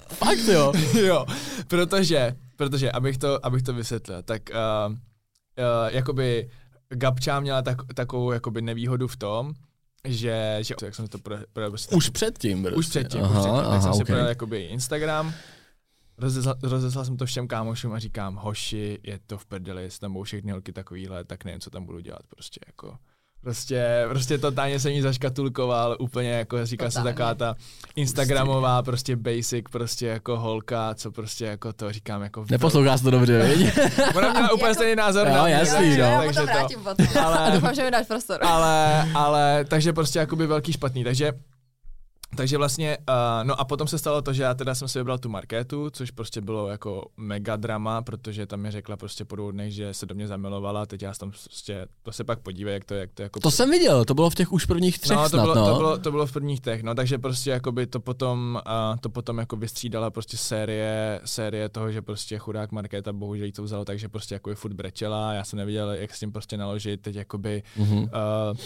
Fakt jo. jo, protože, protože abych to, abych to vysvětlil, tak uh, uh, jakoby Gabča měla tak, takovou jakoby nevýhodu v tom, že, že jak jsem to pro, pro, prostě Už předtím, prostě. už předtím, aha, už předtím, tak aha, jsem si okay. projel jakoby Instagram, rozeslal, rozeslal jsem to všem kámošům a říkám, hoši, je to v prdeli, jestli tam budou všechny holky takovýhle, tak nevím, co tam budu dělat prostě jako. Prostě, prostě totálně jsem jí zaškatulkoval, úplně jako říká se taková ta Instagramová prostě basic, prostě jako holka, co prostě jako to říkám jako... Neposlouchá se to dobře, viď? Ona měla úplně Jako- stejný názor Jo, na jasný, no. Já takže to potom. Ale- doufám, že mi dáš prostor. ale, ale, takže prostě jakoby velký špatný, takže takže vlastně, uh, no a potom se stalo to, že já teda jsem si vybral tu marketu, což prostě bylo jako mega drama, protože tam mi řekla prostě po dvou dnech, že se do mě zamilovala, teď já tam prostě, to se pak podívej, jak to, jak to jako... To jsem viděl, to bylo v těch už prvních třech no, to snad, bylo, no. To bylo, to bylo v prvních těch, no, takže prostě jakoby to potom, uh, to potom jako vystřídala prostě série, série toho, že prostě chudák Markéta bohužel jí to vzalo, takže prostě jako furt brečela, já jsem nevěděl, jak s tím prostě naložit, teď jakoby mm-hmm. uh,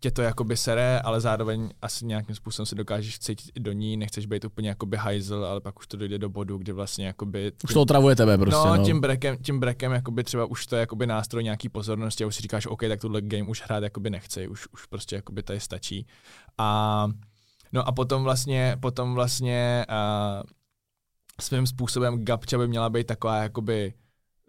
tě to jakoby sere, ale zároveň asi nějakým způsobem se dokážeš cítit do ní, nechceš být úplně jakoby hajzl, ale pak už to dojde do bodu, kdy vlastně jakoby... Už to otravuje tebe prostě, no. no. tím brekem, tím brekem jakoby třeba už to je jakoby nástroj nějaký pozornosti a už si říkáš, OK, tak tuhle game už hrát jakoby nechci, už, už prostě jakoby tady stačí. A no a potom vlastně, potom vlastně uh, svým způsobem Gabča by měla být taková jakoby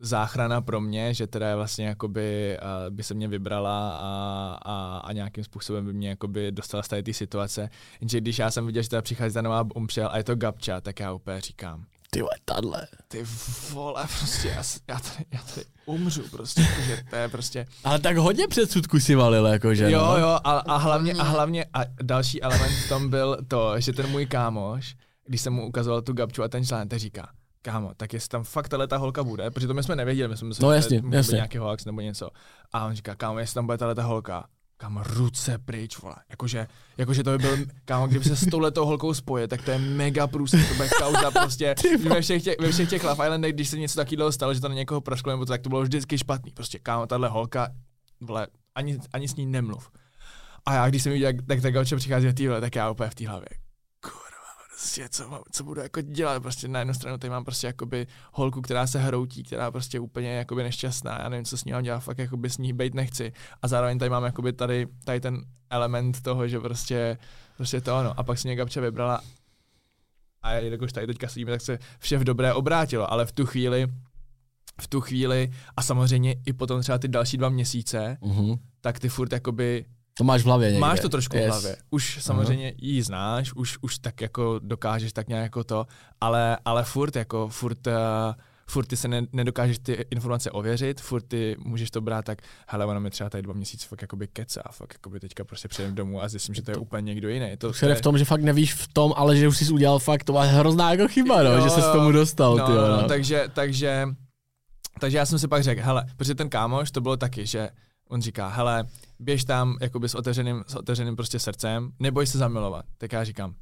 záchrana pro mě, že teda vlastně jakoby uh, by se mě vybrala a, a, a nějakým způsobem by mě jakoby dostala z té situace. Jenže když já jsem viděl, že teda přichází ta nová umřel a je to Gabča, tak já úplně říkám, ty vole, tadle. Ty vole, prostě já, já, tady, já tady umřu prostě, že to je prostě... Ale tak hodně předsudku si valil, jakože, Jo, no. jo, a, a hlavně, a hlavně, a další element v tom byl to, že ten můj kámoš, když jsem mu ukazoval tu Gabču a ten tak říká, kámo, tak jestli tam fakt tahle ta holka bude, protože to my jsme nevěděli, my jsme mysleli, no, že jasně, to je jasně. nějaký hoax nebo něco. A on říká, kámo, jestli tam bude tahle ta holka, kámo, ruce pryč, vole. Jakože, jakože to by byl, kámo, kdyby se s touhletou holkou spojil, tak to je mega průser, to bude kauza prostě. ve všech těch, ve všech těch Love Islandech, když se něco takového stalo, že to na někoho prasklo, nebo to, tak to bylo vždycky špatný. Prostě, kámo, tahle holka, vole, ani, ani s ní nemluv. A já, když jsem viděl, jak, jak ta gauče přichází v téhle, tak já úplně v té hlavě, prostě, co, co budu jako dělat, prostě na jednu stranu tady mám prostě jakoby holku, která se hroutí, která prostě úplně jakoby nešťastná, já nevím, co s ní mám dělat, fakt jakoby s ní být nechci. A zároveň tady mám jakoby tady, tady ten element toho, že prostě, prostě to ono. A pak si mě Gabča vybrala a jakož tady teďka sedíme, tak se vše v dobré obrátilo, ale v tu chvíli, v tu chvíli a samozřejmě i potom třeba ty další dva měsíce, uh-huh. tak ty furt jakoby to máš v hlavě někde. Máš to trošku yes. v hlavě. Už samozřejmě uh-huh. ji znáš, už, už tak jako dokážeš tak nějak jako to, ale, ale furt jako, furt, uh, furt ty se ne, nedokážeš ty informace ověřit, furt ty můžeš to brát tak, hele, ono mi třeba tady dva měsíce fakt jakoby kecá, fakt jakoby teďka prostě přijdem domů a zjistím, že to je to, úplně někdo jiný. To, to je v tom, že fakt nevíš v tom, ale že už jsi udělal fakt, to má hrozná jako chyba, no, jo, že se s tomu dostal, no, tyjo, no. no. Takže, takže, takže já jsem si pak řekl, hele, protože ten kámoš, to bylo taky, že on říká, hele, běž tam jakoby s otevřeným, s otevřeným prostě srdcem, neboj se zamilovat. Tak já říkám,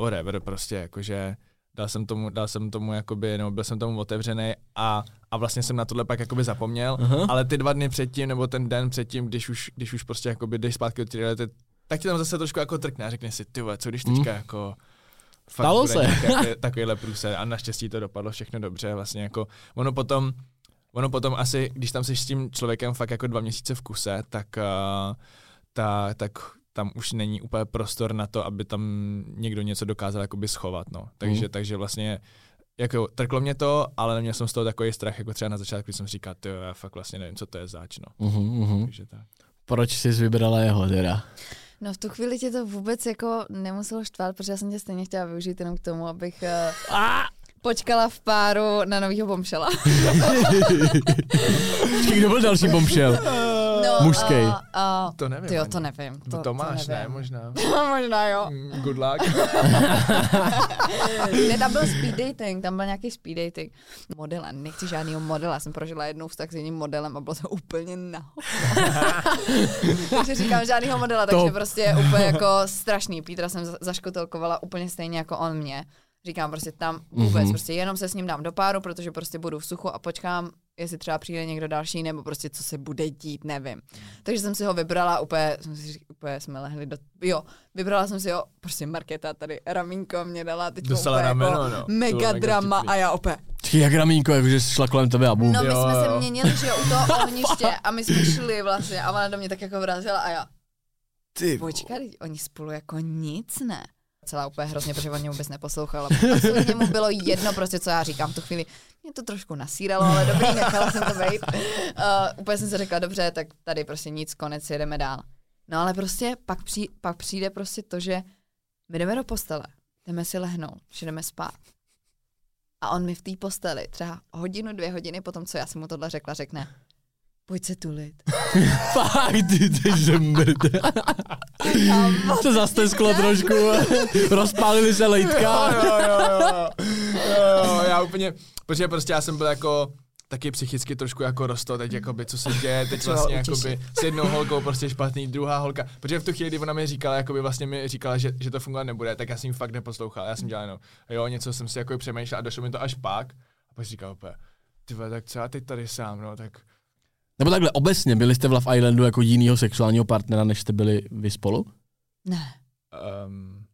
whatever, prostě jakože dal jsem tomu, dal jsem tomu jakoby, nebo byl jsem tomu otevřený a, a vlastně jsem na tohle pak jakoby zapomněl, uh-huh. ale ty dva dny předtím, nebo ten den předtím, když už, když už prostě jakoby jdeš zpátky do ty reality, tak ti tam zase trošku jako trkne a řekne si, ty co když teďka mm. jako fakt Stalo se. Nějaký, takovýhle průser a naštěstí to dopadlo všechno dobře, vlastně jako ono potom, ono potom asi, když tam jsi s tím člověkem fakt jako dva měsíce v kuse, tak, uh, ta, tak tam už není úplně prostor na to, aby tam někdo něco dokázal jakoby schovat, no. Takže, mm. takže vlastně jako trklo mě to, ale neměl jsem z toho takový strach, jako třeba na začátku, když jsem říkal, ty já fakt vlastně nevím, co to je zač, no. Mm-hmm. Takže tak. Proč jsi vybrala jeho teda? No v tu chvíli tě to vůbec jako nemuselo štvát, protože já jsem tě stejně chtěla využít jenom k tomu, abych uh, počkala v páru na novýho bomšela. Kdo byl další bomšel? No, Mužský. Uh, uh, to nevím. Tyjo, to nevím. To, Tomáš, to nevím. ne, možná. možná jo. Good luck. ne, tam byl speed dating, tam byl nějaký speed dating. Modela, nechci žádnýho modela, jsem prožila jednou vztah s jedním modelem a bylo to úplně na Takže říkám žádnýho modela, takže to... prostě úplně jako strašný. Pítra jsem zaškotelkovala úplně stejně jako on mě. Říkám prostě tam vůbec, mm-hmm. prostě jenom se s ním dám do páru, protože prostě budu v suchu a počkám, jestli třeba přijde někdo další, nebo prostě co se bude dít, nevím. Takže jsem si ho vybrala, úplně, jsem si, úplně jsme lehli do, jo, vybrala jsem si ho, prostě Markéta tady, ramínko mě dala, teď Dostala úplně rameno, jako no. mega drama a já opět. Jak ramínko, jakože šla kolem tebe a bum. No my Jo, jsme jo. se měnili, že jo, u toho ohniště a my jsme šli vlastně a ona do mě tak jako vrazila a já, Ty počkat, teď oni spolu jako nic, ne? Celá úplně hrozně, protože on mě vůbec neposlouchal. Absolutně mu bylo jedno prostě, co já říkám v tu chvíli. Mě to trošku nasíralo, ale dobrý, nechala jsem to být. Uh, úplně jsem si řekla, dobře, tak tady prostě nic, konec, jedeme dál. No ale prostě pak, při, pak přijde prostě to, že my jdeme do postele, jdeme si lehnout, že jdeme spát. A on mi v té posteli třeba hodinu, dvě hodiny potom, co já jsem mu tohle řekla, řekne, pojď se tulit. Fakt, ty, ty žemrd. Se zastesklo trošku, rozpálili se lejtka. jo, jo, jo, jo, jo, já úplně, protože prostě já jsem byl jako taky psychicky trošku jako rosto, teď jakoby, co se děje, teď vlastně jakoby s jednou holkou prostě špatný, druhá holka, protože v tu chvíli, kdy ona mi říkala, jakoby vlastně mi říkala, že, že to fungovat nebude, tak já jsem jí fakt neposlouchal, já jsem dělal jenom, jo, něco jsem si jako přemýšlel a došlo mi to až pak, a pak říkal úplně, ty vole, tak co já teď tady sám, no, tak Nebo takhle, obecně, byli jste v Love Islandu jako jinýho sexuálního partnera, než jste byli vy spolu? Ne. um,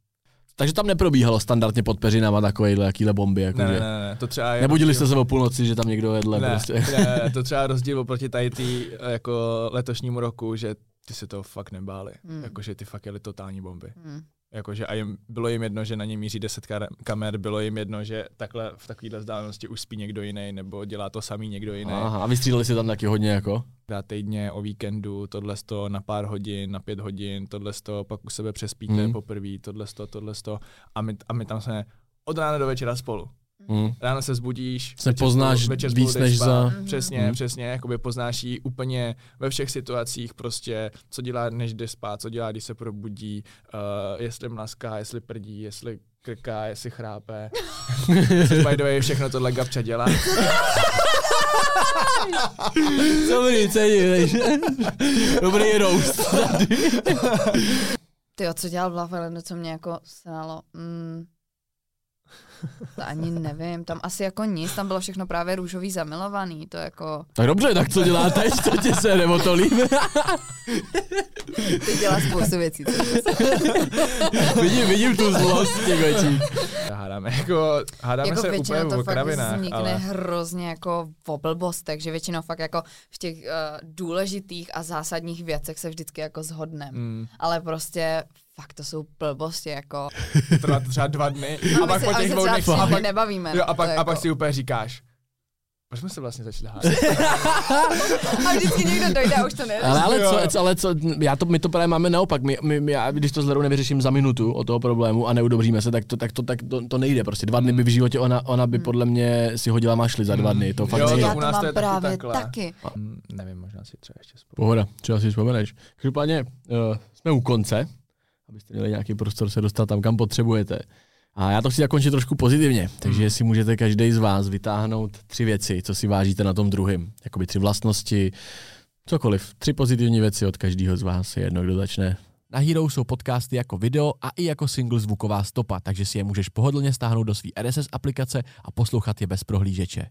Takže tam neprobíhalo standardně pod peřinama takovýhle, jakýhle bomby. Jako ne, že... ne, ne, to třeba je Nebudili jste se o půlnoci, že tam někdo vedle ne, prostě. ne, to třeba rozdíl oproti tady tý, jako letošnímu roku, že ty se to fakt nebáli. Hmm. Jakože ty fakt jeli totální bomby. Hmm. Jakože a jim, bylo jim jedno, že na ně míří 10 kar- kamer, bylo jim jedno, že takhle v takovéhle vzdálenosti už spí někdo jiný, nebo dělá to samý někdo jiný. Aha, a vystřídali si tam taky hodně jako? Dá týdně o víkendu, tohle to na pár hodin, na pět hodin, tohle to pak u sebe přespíte Mhm. hmm. poprvé, tohle to, tohle to. A my, a my tam jsme od rána do večera spolu. Hmm. Ráno se zbudíš, Se večer poznáš spolu, večer víc než spát. za- Mhm. Přesně, Mhm. přesně, jakoby poznáš jí úplně ve všech situacích, prostě, co dělá, než jde spát, co dělá, když se probudí, uh, jestli mlaská, jestli prdí, jestli krká, jestli chrápe. Což by the way, všechno tohle Gabča dělá. Dobrý, cením. Dobrý roast. Ty co dělal v Love Islandu, co mě jako sralo? Mm, to ani nevím, tam asi jako nic, tam bylo všechno právě růžový zamilovaný, to jako, Tak dobře, tak co dělá teď, co tě se nebo to líbí? ty dělá spoustu věcí. Co vidím, vidím tu zlost těch očích. Hádáme, jako, hádáme jako se většinou úplně to fakt vznikne ale... hrozně jako v blbost, takže většinou fakt jako v těch uh, důležitých a zásadních věcech se vždycky jako zhodneme. Mm, Ale prostě fakt to jsou blbosti jako. trvá to třeba dva dny. A, A, pak se, po a těch se dvou dnech... A pak, nebavíme. jo, a, pak, to a jako. pak si úplně říkáš, proč jsme se vlastně začali hádat? a vždycky někdo dojde a už to nejde. Ale, ale, co, ale co, já to, my to právě máme naopak. My, my, já, když to s Lerou nevyřeším za minutu o toho problému a neudobříme se, tak to, tak to, tak to, to nejde. Prostě dva dny by v životě ona, ona by podle mě si hodila mašli za dva dny. To fakt Jo, nejde. to u nás to je taky právě takhle. taky. Mm, nevím, možná si třeba ještě spolu. Pohoda, třeba si vzpomeneš. Každopádně uh, jsme u konce, abyste měli nějaký prostor se dostat tam, kam potřebujete. A já to chci zakončit trošku pozitivně, takže Hmm. si můžete každý z vás vytáhnout tři věci, co si vážíte na tom druhém. Jakoby tři vlastnosti, cokoliv. Tři pozitivní věci od každého z vás, je jedno, kdo začne. Na Hero jsou podcasty jako video a i jako single zvuková stopa, takže si je můžeš pohodlně stáhnout do své RSS aplikace a poslouchat je bez prohlížeče.